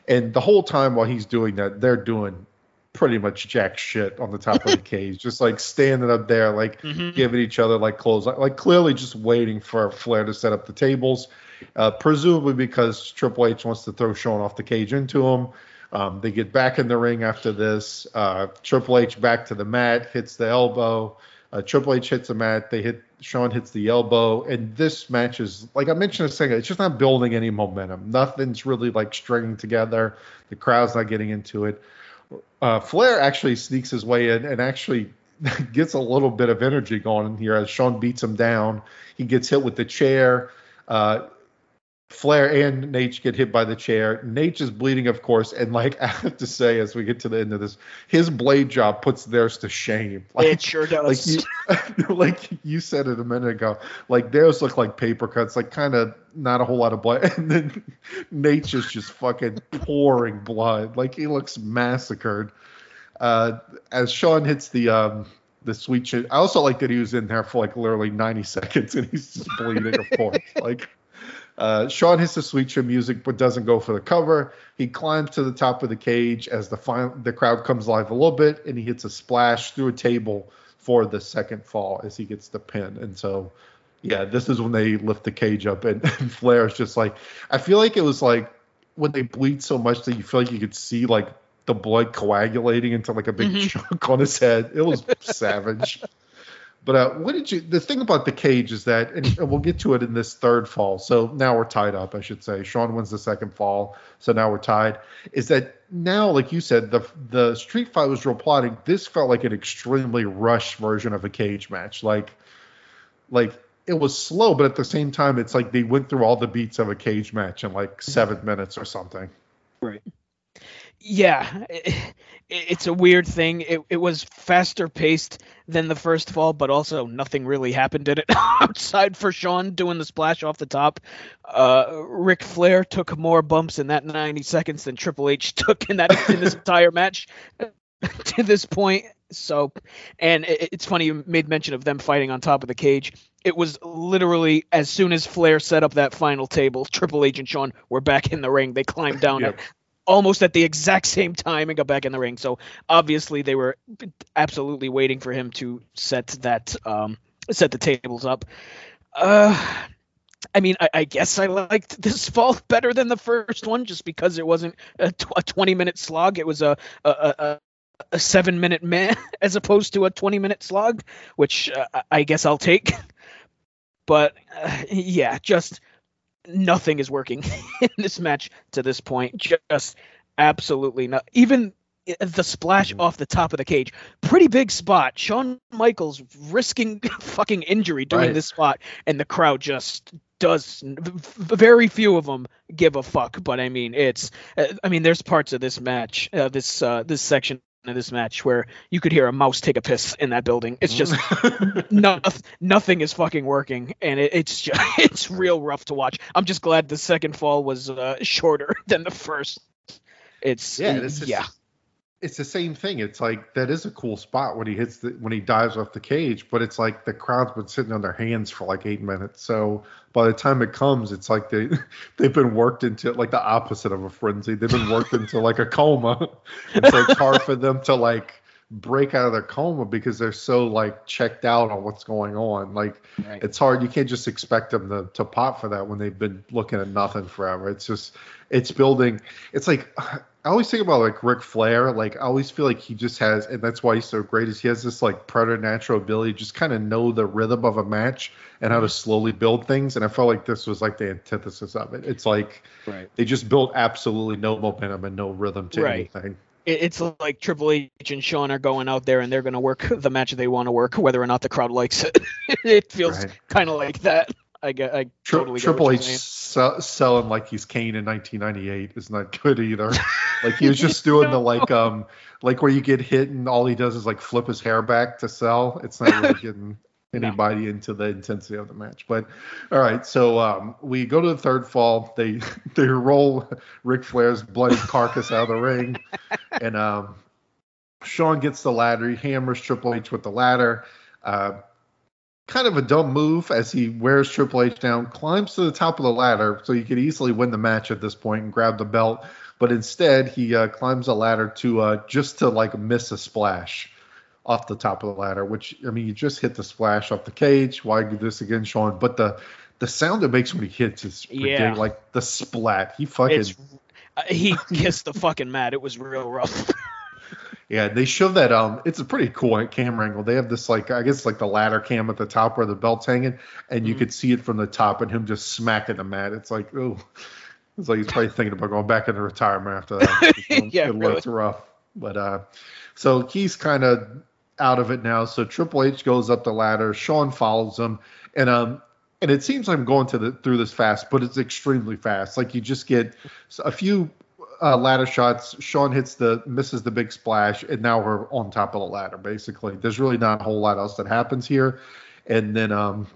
And the whole time while he's doing that, they're doing pretty much jack shit on the top of the cage, just like standing up there, like mm-hmm. giving each other like clothes, like, like clearly just waiting for Flair to set up the tables, uh, presumably because Triple H wants to throw Shawn off the cage into him. Um, they get back in the ring after this. Uh, Triple H back to the mat, hits the elbow. Uh, Triple H hits the mat. They hit Shawn hits the elbow, and this match is like I mentioned a second. It's just not building any momentum. Nothing's really like stringing together. The crowd's not getting into it. Uh, Flair actually sneaks his way in and actually gets a little bit of energy going in here as Shawn beats him down. He gets hit with the chair. Uh, Flair and Naitch get hit by the chair. Naitch is bleeding, of course, and like I have to say, as we get to the end of this, his blade job puts theirs to shame. Like, it sure does. Like you, like you said it a minute ago, like theirs look like paper cuts, like kind of not a whole lot of blood, and then Naitch's just just fucking pouring blood, like he looks massacred. Uh, as Shawn hits the um, the sweet shit. I also like that he was in there for like literally 90 seconds and he's just bleeding, of course. Like uh, Shawn hits the sweet chin music, but doesn't go for the cover. He climbs to the top of the cage as the final, the crowd comes live a little bit, and he hits a splash through a table for the second fall as he gets the pin. And so, yeah, this is when they lift the cage up, and, and Flair is just like, I feel like it was like when they bleed so much that you feel like you could see like the blood coagulating into like a big mm-hmm. chunk on his head. It was savage. But uh, what did you? The thing about the cage is that, and we'll get to it in this third fall. So now we're tied up, I should say. Shawn wins the second fall, so now we're tied. Is that now, like you said, the the street fight was real plotting. This felt like an extremely rushed version of a cage match. Like, like it was slow, but at the same time, it's like they went through all the beats of a cage match in like seven minutes or something. Right yeah, it, it's a weird thing. It, it was faster paced than the first fall, but also nothing really happened in it outside for Shawn doing the splash off the top. Uh, Ric Flair took more bumps in that 90 seconds than Triple H took in that in this entire match to this point. So, and it, it's funny you made mention of them fighting on top of the cage. It was literally as soon as Flair set up that final table, Triple H and Shawn were back in the ring. They climbed down yep almost at the exact same time and got back in the ring. So obviously they were absolutely waiting for him to set that um, set the tables up. Uh, I mean, I, I, guess I liked this fall better than the first one, just because it wasn't a, tw- a 20 minute slog. It was a a, a, a seven minute man as opposed to a 20 minute slog, which uh, I guess I'll take. But uh, yeah, just nothing is working in this match to this point. Just absolutely not. Even the splash mm-hmm. off the top of the cage, pretty big spot. Shawn Michaels risking fucking injury doing right. this spot, and the crowd just does. Very few of them give a fuck. But I mean, it's. Uh, I mean, there's parts of this match, uh, this uh, this section of this match where you could hear a mouse take a piss in that building. It's just no, nothing is fucking working, and it, it's just it's real rough to watch. I'm just glad the second fall was uh, shorter than the first. It's yeah, it's yeah. It's the same thing. It's like that is a cool spot when he hits the when he dives off the cage, but it's like the crowd's been sitting on their hands for like eight minutes. So by the time it comes, it's like they they've been worked into like the opposite of a frenzy. They've been worked into like a coma, and so it's hard for them to like break out of their coma because they're so like checked out on what's going on. Like right. it's hard. You can't just expect them to, to pop for that when they've been looking at nothing forever. It's just it's building. It's like I always think about like Ric Flair. Like I always feel like he just has, and that's why he's so great. Is he has this like preternatural ability, just kind of know the rhythm of a match and how to slowly build things. And I felt like this was like the antithesis of it. It's like right. they just built absolutely no momentum and no rhythm to right. anything it's like Triple H and Shawn are going out there and they're going to work the match they want to work, whether or not the crowd likes it. it feels right. kind of like that. I get, I Tri- totally Triple H sell, selling like he's Kane in 1998 is not good either. like he was just doing the like um like where you get hit and all he does is like flip his hair back to sell. It's not really getting anybody no. into the intensity of the match. But all right, so um, we go to the third fall. They they roll Ric Flair's bloody carcass out of the ring, and um, Shawn gets the ladder. He hammers Triple H with the ladder. Uh, kind of a dumb move as he wears Triple H down, climbs to the top of the ladder, so he could easily win the match at this point and grab the belt. But instead, he uh, climbs the ladder to uh, just to like miss a splash off the top of the ladder, which I mean, you just hit the splash off the cage. Why do this again, Shawn? But the the sound it makes when he hits is yeah. like the splat. He fucking uh, he kissed the fucking mat. It was real rough. yeah, they show that um it's a pretty cool camera angle. They have this like I guess like the ladder cam at the top where the belt's hanging, and you mm-hmm. could see it from the top and him just smacking the mat. It's like, oh it's like he's probably thinking about going back into retirement after that. yeah, it really. looks rough. But uh so he's kind of out of it now. So Triple H goes up the ladder. Shawn follows him, and um, and it seems I'm going to the through this fast, but it's extremely fast. Like you just get a few uh, ladder shots. Shawn hits the misses the big splash, and now we're on top of the ladder. Basically, there's really not a whole lot else that happens here, and then um,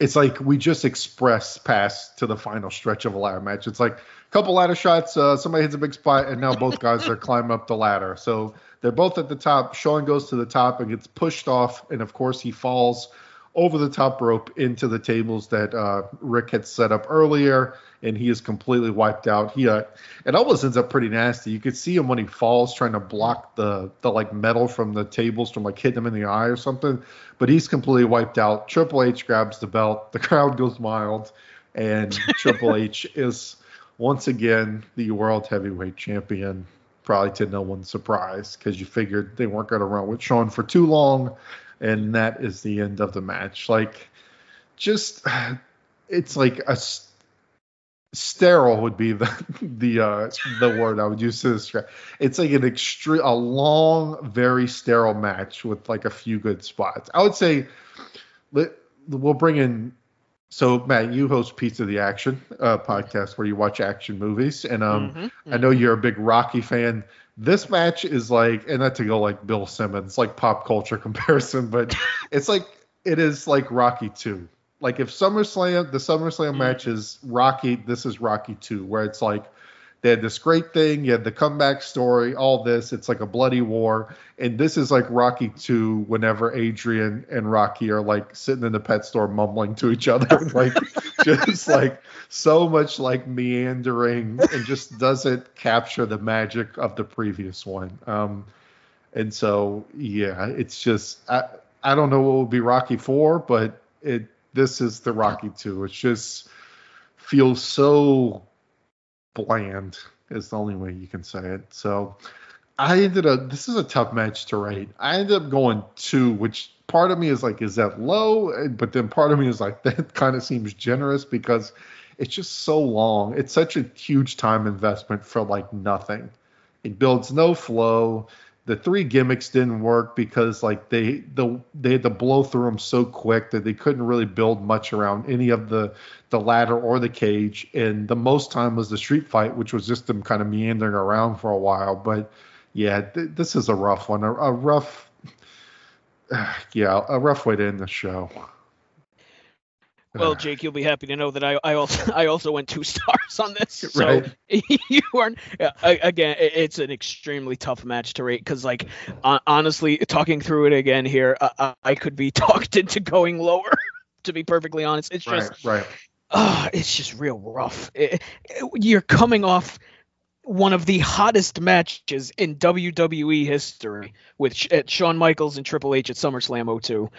it's like we just express past to the final stretch of a ladder match. It's like a couple ladder shots, uh, somebody hits a big spot, and now both guys are climbing up the ladder. So they're both at the top. Shawn goes to the top and gets pushed off, and of course he falls over the top rope into the tables that uh, Ric had set up earlier, and he is completely wiped out. He uh, it almost ends up pretty nasty. You could see him when he falls, trying to block the the like metal from the tables from like hitting him in the eye or something. But he's completely wiped out. Triple H grabs the belt. The crowd goes wild, and Triple H is once again the world heavyweight champion probably to no one's surprise because you figured they weren't going to run with Shawn for too long, and that is the end of the match. Like, just it's like a sterile would be the the uh, the word I would use to describe. It's like an extreme, a long, very sterile match with like a few good spots. I would say we'll bring in. So Matt, you host Pizza the Action uh, podcast where you watch action movies, and um, mm-hmm, mm-hmm. I know you're a big Rocky fan. This match is like, and not to go like Bill Simmons, like pop culture comparison, but it's like it is like Rocky Two like if SummerSlam, the SummerSlam mm. match is Rocky, this is Rocky 2, where it's like they had this great thing. You had the comeback story, all this. It's like a bloody war. And this is like Rocky 2 whenever Adrian and Rocky are like sitting in the pet store mumbling to each other. like, just like so much like meandering and just doesn't capture the magic of the previous one. Um, and so, yeah, it's just, I, I don't know what would be Rocky 4, but it, this is the Rocky 2. It's just feels so bland is the only way you can say it. So I ended up this is a tough match to rate. I ended up going two, which part of me is like, is that low? But then part of me is like, that kind of seems generous because it's just so long. It's such a huge time investment for like nothing. It builds no flow the three gimmicks didn't work because like they the they had to blow through them so quick that they couldn't really build much around any of the the ladder or the cage. And the most time was the street fight which was just them kind of meandering around for a while. But yeah th- this is a rough one a, a rough yeah a rough way to end the show well, uh. Jake, you'll be happy to know that I, I also I also went two stars on this. So Right. you aren't yeah, I- again. It's an extremely tough match to rate because, like, honestly, talking through it again here, I, I could be talked into going lower. To be perfectly honest, it's just right right it's just real rough. It- it- you're coming off one of the hottest matches in WWE history with at Shawn Michaels and Triple H at SummerSlam 02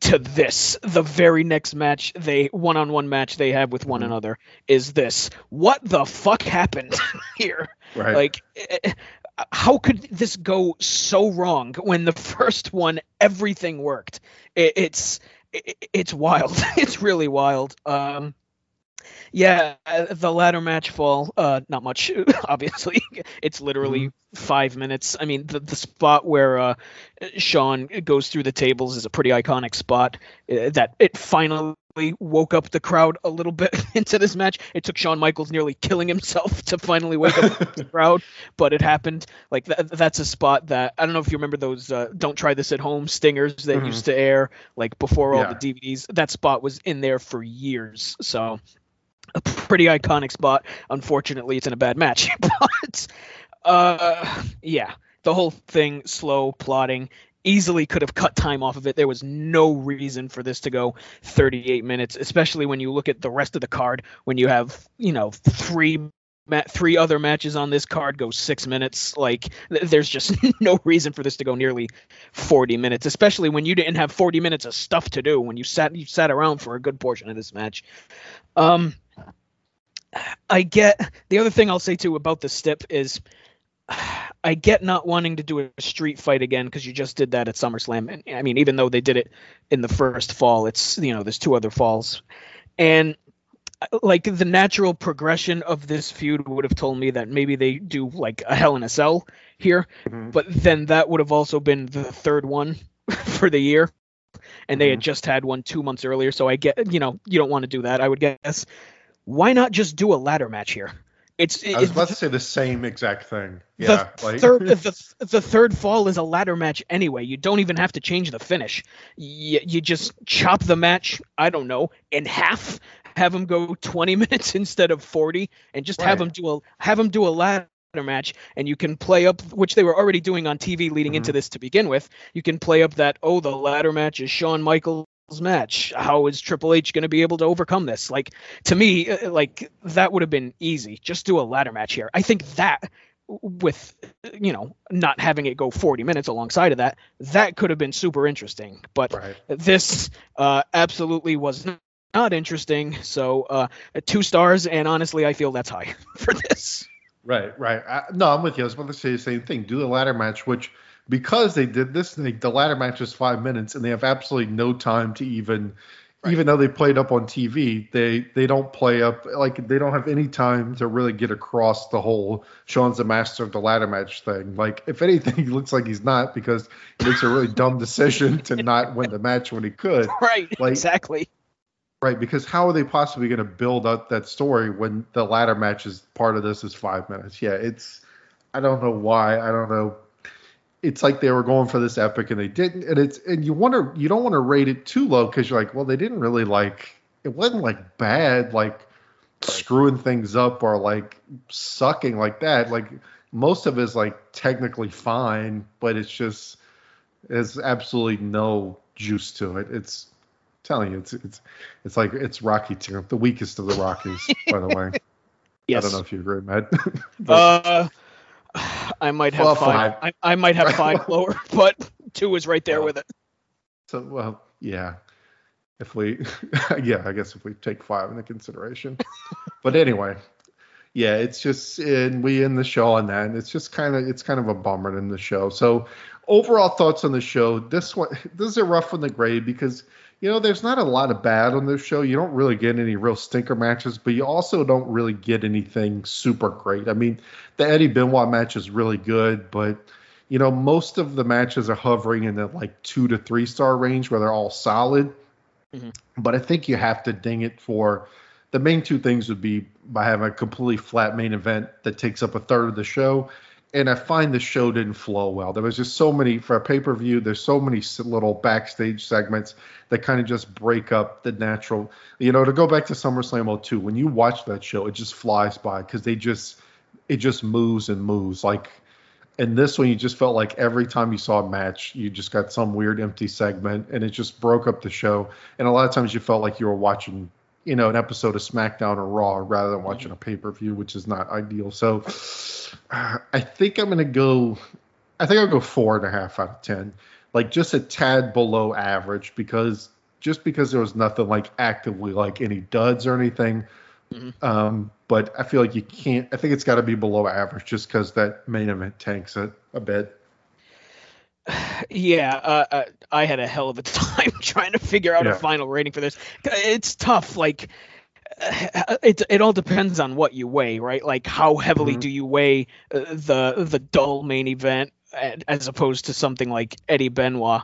to this. The very next match they one-on-one match they have with one Mhm. another is this. What the fuck happened here? Right. Like eh, how could this go so wrong when the first one everything worked? It, it's it, it's wild. It's really wild. Um yeah uh, the ladder match fall uh not much obviously. It's literally five minutes. I mean the, the spot where uh shawn goes through the tables is a pretty iconic spot uh, that it finally woke up the crowd a little bit into this match. It took Shawn michaels nearly killing himself to finally wake up the crowd but it happened. Like th- that's a spot that i don't know if you remember those uh, don't try this at home stingers that Mhm. used to air like before all Yeah. the dvds that spot was in there for years so a pretty iconic spot. Unfortunately, it's in a bad match. but uh, yeah, the whole thing slow plotting. Easily could have cut time off of it. There was no reason for this to go 38 minutes, especially when you look at the rest of the card. When you have, you know, three ma- three other matches on this card go six minutes. Like, th- there's just no reason for this to go nearly 40 minutes, especially when you didn't have 40 minutes of stuff to do when you sat you sat around for a good portion of this match. Um, I get the other thing I'll say too about the stip is I get not wanting to do a street fight again because you just did that at SummerSlam. And I mean, even though they did it in the first fall, it's you know there's two other falls, and like the natural progression of this feud would have told me that maybe they do like a Hell in a Cell here, Mhm. but then that would have also been the third one for the year, and they had Mhm. just had one two months earlier. So I get you know you don't want to do that. I would guess. Why not just do a ladder match here? It's i was about to say the same exact thing yeah the like third the, the third fall is a ladder match anyway. You don't even have to change the finish. You, you just chop the match. I don't know in half. Have them go 20 minutes instead of 40, and just have them do a have them do a ladder match, and you can play up which they were already doing on TV leading into Mhm. this to begin with. You can play up that oh the ladder match is Shawn Michaels match. How is Triple H going to be able to overcome this? Like to me, uh, like that would have been easy. Just do a ladder match here. I think that with you know not having it go 40 minutes alongside of that that could have been super interesting but right this uh absolutely was not, not interesting so uh two stars and honestly i feel that's high for this Right, right. I, no, I'm with you. I was about to say the same thing. Do the ladder match, which because they did this, they, the ladder match is five minutes, and they have absolutely no time to even, even though they played up on TV, they they don't play up like they don't have any time to really get across the whole Shawn's the master of the ladder match thing. Like if anything, he looks like he's not because he makes a really dumb decision to not win the match when he could. right Like- exactly Right, because how are they possibly going to build up that story when the ladder match is part of this is five minutes? Yeah, it's I don't know why. I don't know. It's like they were going for this epic and they didn't, and it's and you wonder you don't want to rate it too low because you're like, well, they didn't really like it wasn't like bad. Like screwing things up or like sucking like that. Like most of it is like technically fine, but it's just there's absolutely no juice to it. It's I'm telling you, it's it's it's like it's Rocky tier, the weakest of the Rockies, by the way. Yes. I don't know if you agree, Matt. But- Uh, I might have Well, five. I, I might have five lower, but two is right there Well, with it. So well, yeah. If we, yeah, I guess if we take five into consideration. but anyway, yeah, it's just and we end the show on that. And it's just kind of it's kind of a bummer in the show. So overall thoughts on the show. This one, this is a rough one the grade because you know there's not a lot of bad on this show. You don't really get any real stinker matches, but you also don't really get anything super great. I mean, the Eddie Benoit match is really good, but you know most of the matches are hovering in the like two to three star range where they're all solid. Mhm. But I think you have to ding it for the main two things would be by having a completely flat main event that takes up a third of the show. And I find the show didn't flow well. There was just so many for a pay per view. There's so many little backstage segments that kind of just break up the natural. You know, to go back to SummerSlam 02, when you watch that show, it just flies by because they just it just moves and moves. Like in this one, you just felt like every time you saw a match, you just got some weird empty segment, and it just broke up the show. And a lot of times, you felt like you were watching, you know, an episode of SmackDown or Raw rather than watching a pay per view, which is not ideal. So, uh, I think I'm gonna go. I think I'll go four and a half out of ten, like just a tad below average because just because there was nothing like actively like any duds or anything. Mhm. Um, but I feel like you can't. I think it's got to be below average just because that main event tanks it a bit. Yeah, uh, uh, I had a hell of a time trying to figure out Yeah. a final rating for this. It's tough. Like, it it all depends on what you weigh, right? Like, how heavily Mhm. do you weigh uh, the the dull main event as opposed to something like Eddie Benoit?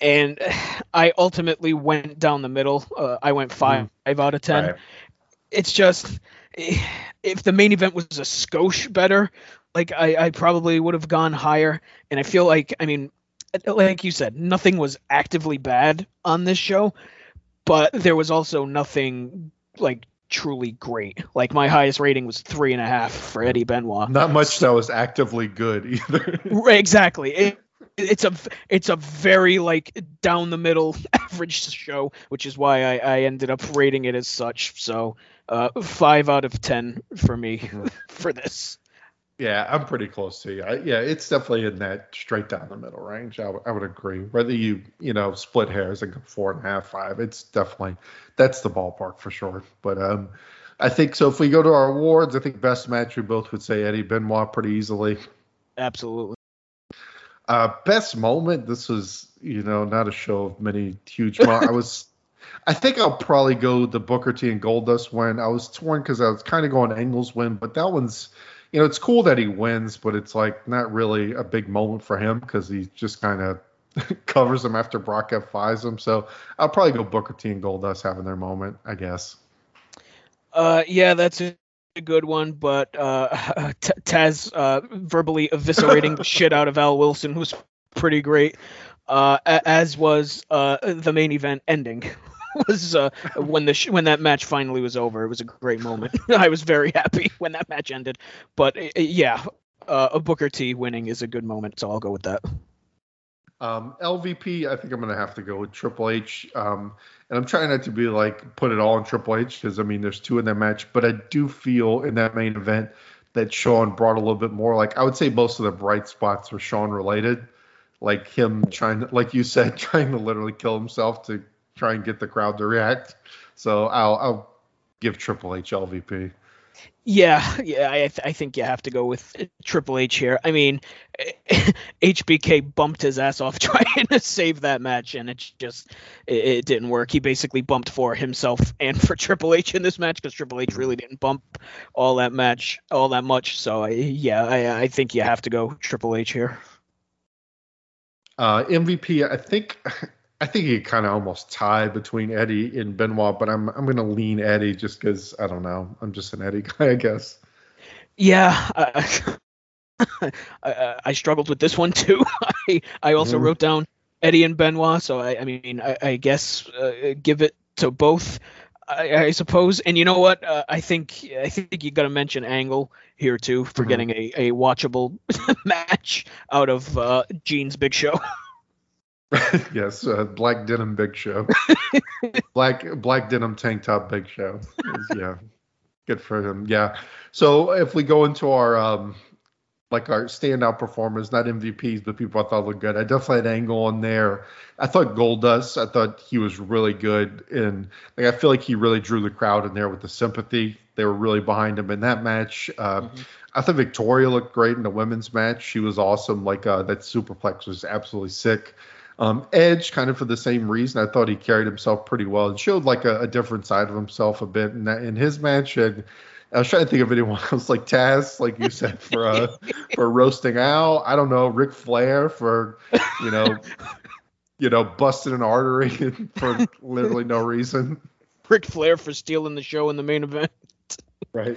And I ultimately went down the middle. Uh, I went 5 out of ten. Right. It's just if the main event was a skosh better, like I, I probably would have gone higher. And I feel like, I mean, like you said, nothing was actively bad on this show, but there was also nothing like truly great. Like my highest rating was three and a half for Eddie Benoit. Not much that was actively good either. Exactly. It, it's a it's a very like down the middle average show, which is why I, I ended up rating it as such. So uh, five out of ten for me for this. Yeah, I'm pretty close to you. I, yeah, it's definitely in that straight down the middle range. I would- would agree. Whether you you know split hairs and go four and a half, five, it's definitely that's the ballpark for sure. But um, I think so. If we go to our awards, I think best match we both would say Eddie Benoit pretty easily. Absolutely. Uh, best moment. This was, you know, not a show of many huge. Mo- I was, I think I'll probably go the Booker T and Goldust win. I was torn because I was kind of going Angles win, but that one's, you know, it's cool that he wins, but it's like not really a big moment for him because he just kind of covers him after Brock F5s him. So I'll probably go Booker T and Goldust having their moment, I guess. Uh, yeah, that's a good one, but uh, T- Taz uh, verbally eviscerating the shit out of Al Wilson was pretty great. Uh, as was uh, the main event ending. was uh, when the sh- when that match finally was over. It was a great moment. I was very happy when that match ended. But uh, yeah, uh, a Booker T winning is a good moment, so I'll go with that. Um, LVP, I think I'm gonna have to go with Triple H. Um, and I'm trying not to be like put it all on Triple H because I mean there's two in that match, but I do feel in that main event that Shawn brought a little bit more. Like I would say most of the bright spots were Shawn related, like him trying to, like you said, trying to literally kill himself to try and get the crowd to react. So I'll I'll give Triple H LVP. Yeah, yeah, I, th- I think you have to go with Triple H here. I mean, HBK bumped his ass off trying to save that match, and it just it, it didn't work. He basically bumped for himself and for Triple H in this match because Triple H really didn't bump all that match all that much. So I, yeah, I, I think you have to go Triple H here. Uh, MVP, I think I think he kind of almost tied between Eddie and Benoit, but I'm I'm gonna lean Eddie just because I don't know. I'm just an Eddie guy, I guess. Yeah, I, I, I struggled with this one too. I I also Mhm. wrote down Eddie and Benoit, so I, I mean I, I guess uh, give it to both. I, I suppose. And you know what? Uh, I think I think you got to mention Angle here too for Mhm. getting a, a watchable match out of uh, jeans Big Show. yes, uh, black denim big show. black black denim tank top big show. Yeah. Good for him. Yeah. So if we go into our um like our standout performers, not MVPs, but people I thought looked good. I definitely had Angle on there. I thought Goldust, I thought he was really good and like I feel like he really drew the crowd in there with the sympathy. They were really behind him in that match. Uh, I thought Victoria looked great in the women's match. She was awesome. Like uh, that superplex was absolutely sick. Um, Edge, kind of for the same reason, I thought he carried himself pretty well and showed like a, a different side of himself a bit in that in his match. And I was trying to think of anyone else like Taz, like you said, for uh, for roasting Al. I don't know, Ric Flair for you know, you know, busting an artery for literally no reason. Ric Flair for stealing the show in the main event. Right.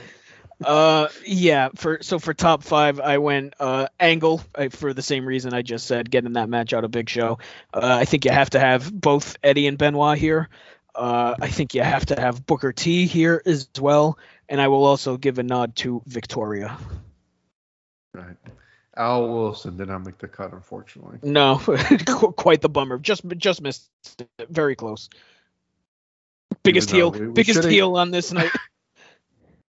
Uh, yeah. For so for top five, I went uh Angle uh, for the same reason I just said, getting that match out of Big Show. Uh, I think you have to have both Eddie and Benoit here. Uh, I think you have to have Booker T here as well, and I will also give a nod to Victoria. Right. Al Wilson did not make the cut, unfortunately. No, quite the bummer. Just just missed it. Very close. Biggest heel, biggest heel on this night.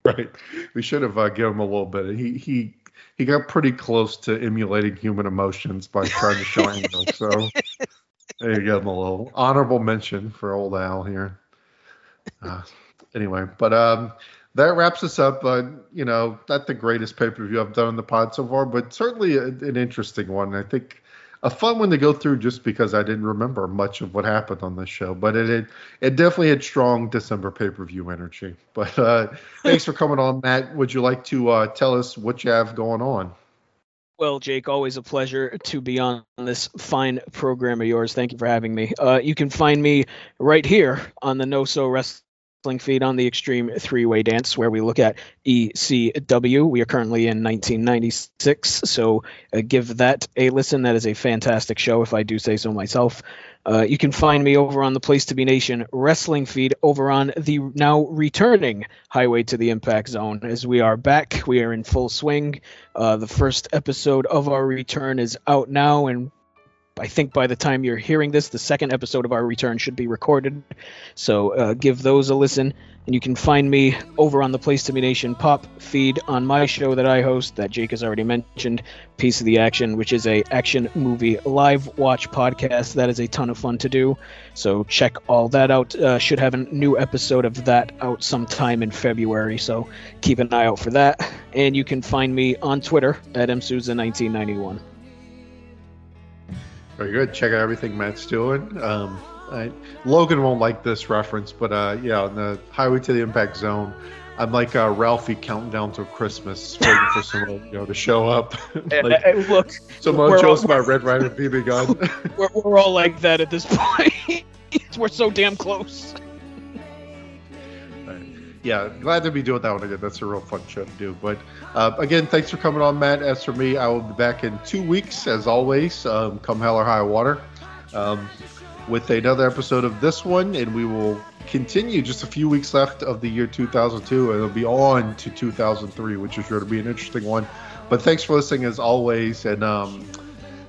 Right. We should have uh, given him a little bit. He he he got pretty close to emulating human emotions by trying to show Angle. So there you give him a little honorable mention for old Al here. Uh, anyway, but um, that wraps us up. Uh, you know, not the greatest pay per view I've done on the pod so far, but certainly a, an interesting one. I think a fun one to go through just because I didn't remember much of what happened on this show, but it it, it definitely had strong December pay per view energy. But uh, thanks for coming on, Matt. Would you like to uh, tell us what you have going on? Well, Jake, always a pleasure to be on this fine program of yours. Thank you for having me. Uh, you can find me right here on the No So Wrestling feed on the Extreme Three Way Dance, where we look at ECW. We are currently in 1996, so uh, give that a listen. That is a fantastic show, if I do say so myself. Uh, you can find me over on the Place to Be Nation wrestling feed over on the now returning Highway to the Impact Zone. As we are back, we are in full swing. Uh, the first episode of our return is out now, and I think by the time you're hearing this, the second episode of our return should be recorded. So uh, give those a listen. And you can find me over on the Place to Be Nation pop feed on my show that I host, that Jake has already mentioned, Piece of the Action, which is a action movie live watch podcast. That is a ton of fun to do. So check all that out. Uh, should have a new episode of that out sometime in February. So keep an eye out for that. And you can find me on Twitter at msouza1991. Very good. Check out everything Matt's doing. Um, I, Logan won't like this reference, but uh, yeah, on the Highway to the Impact Zone, I'm like uh, Ralphie counting down to Christmas, waiting for someone you know to show up. like, Uh, look, someone we're chose my Red Ryder BB gun. we're, we're all like that at this point. we're so damn close. Yeah, glad to be doing that one again. That's a real fun show to do. But uh, again, thanks for coming on, Matt. As for me, I will be back in two weeks, as always, um, come hell or high water, um, with another episode of this one, and we will continue just a few weeks left of the year 2002, and it'll be on to 2003, which is sure to be an interesting one. But thanks for listening, as always, and um,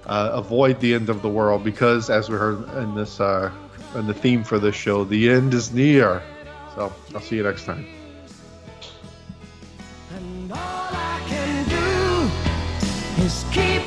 uh, avoid the end of the world because, as we heard in this uh, in the theme for this show, the end is near. So I'll see you next time. And all I can do is keep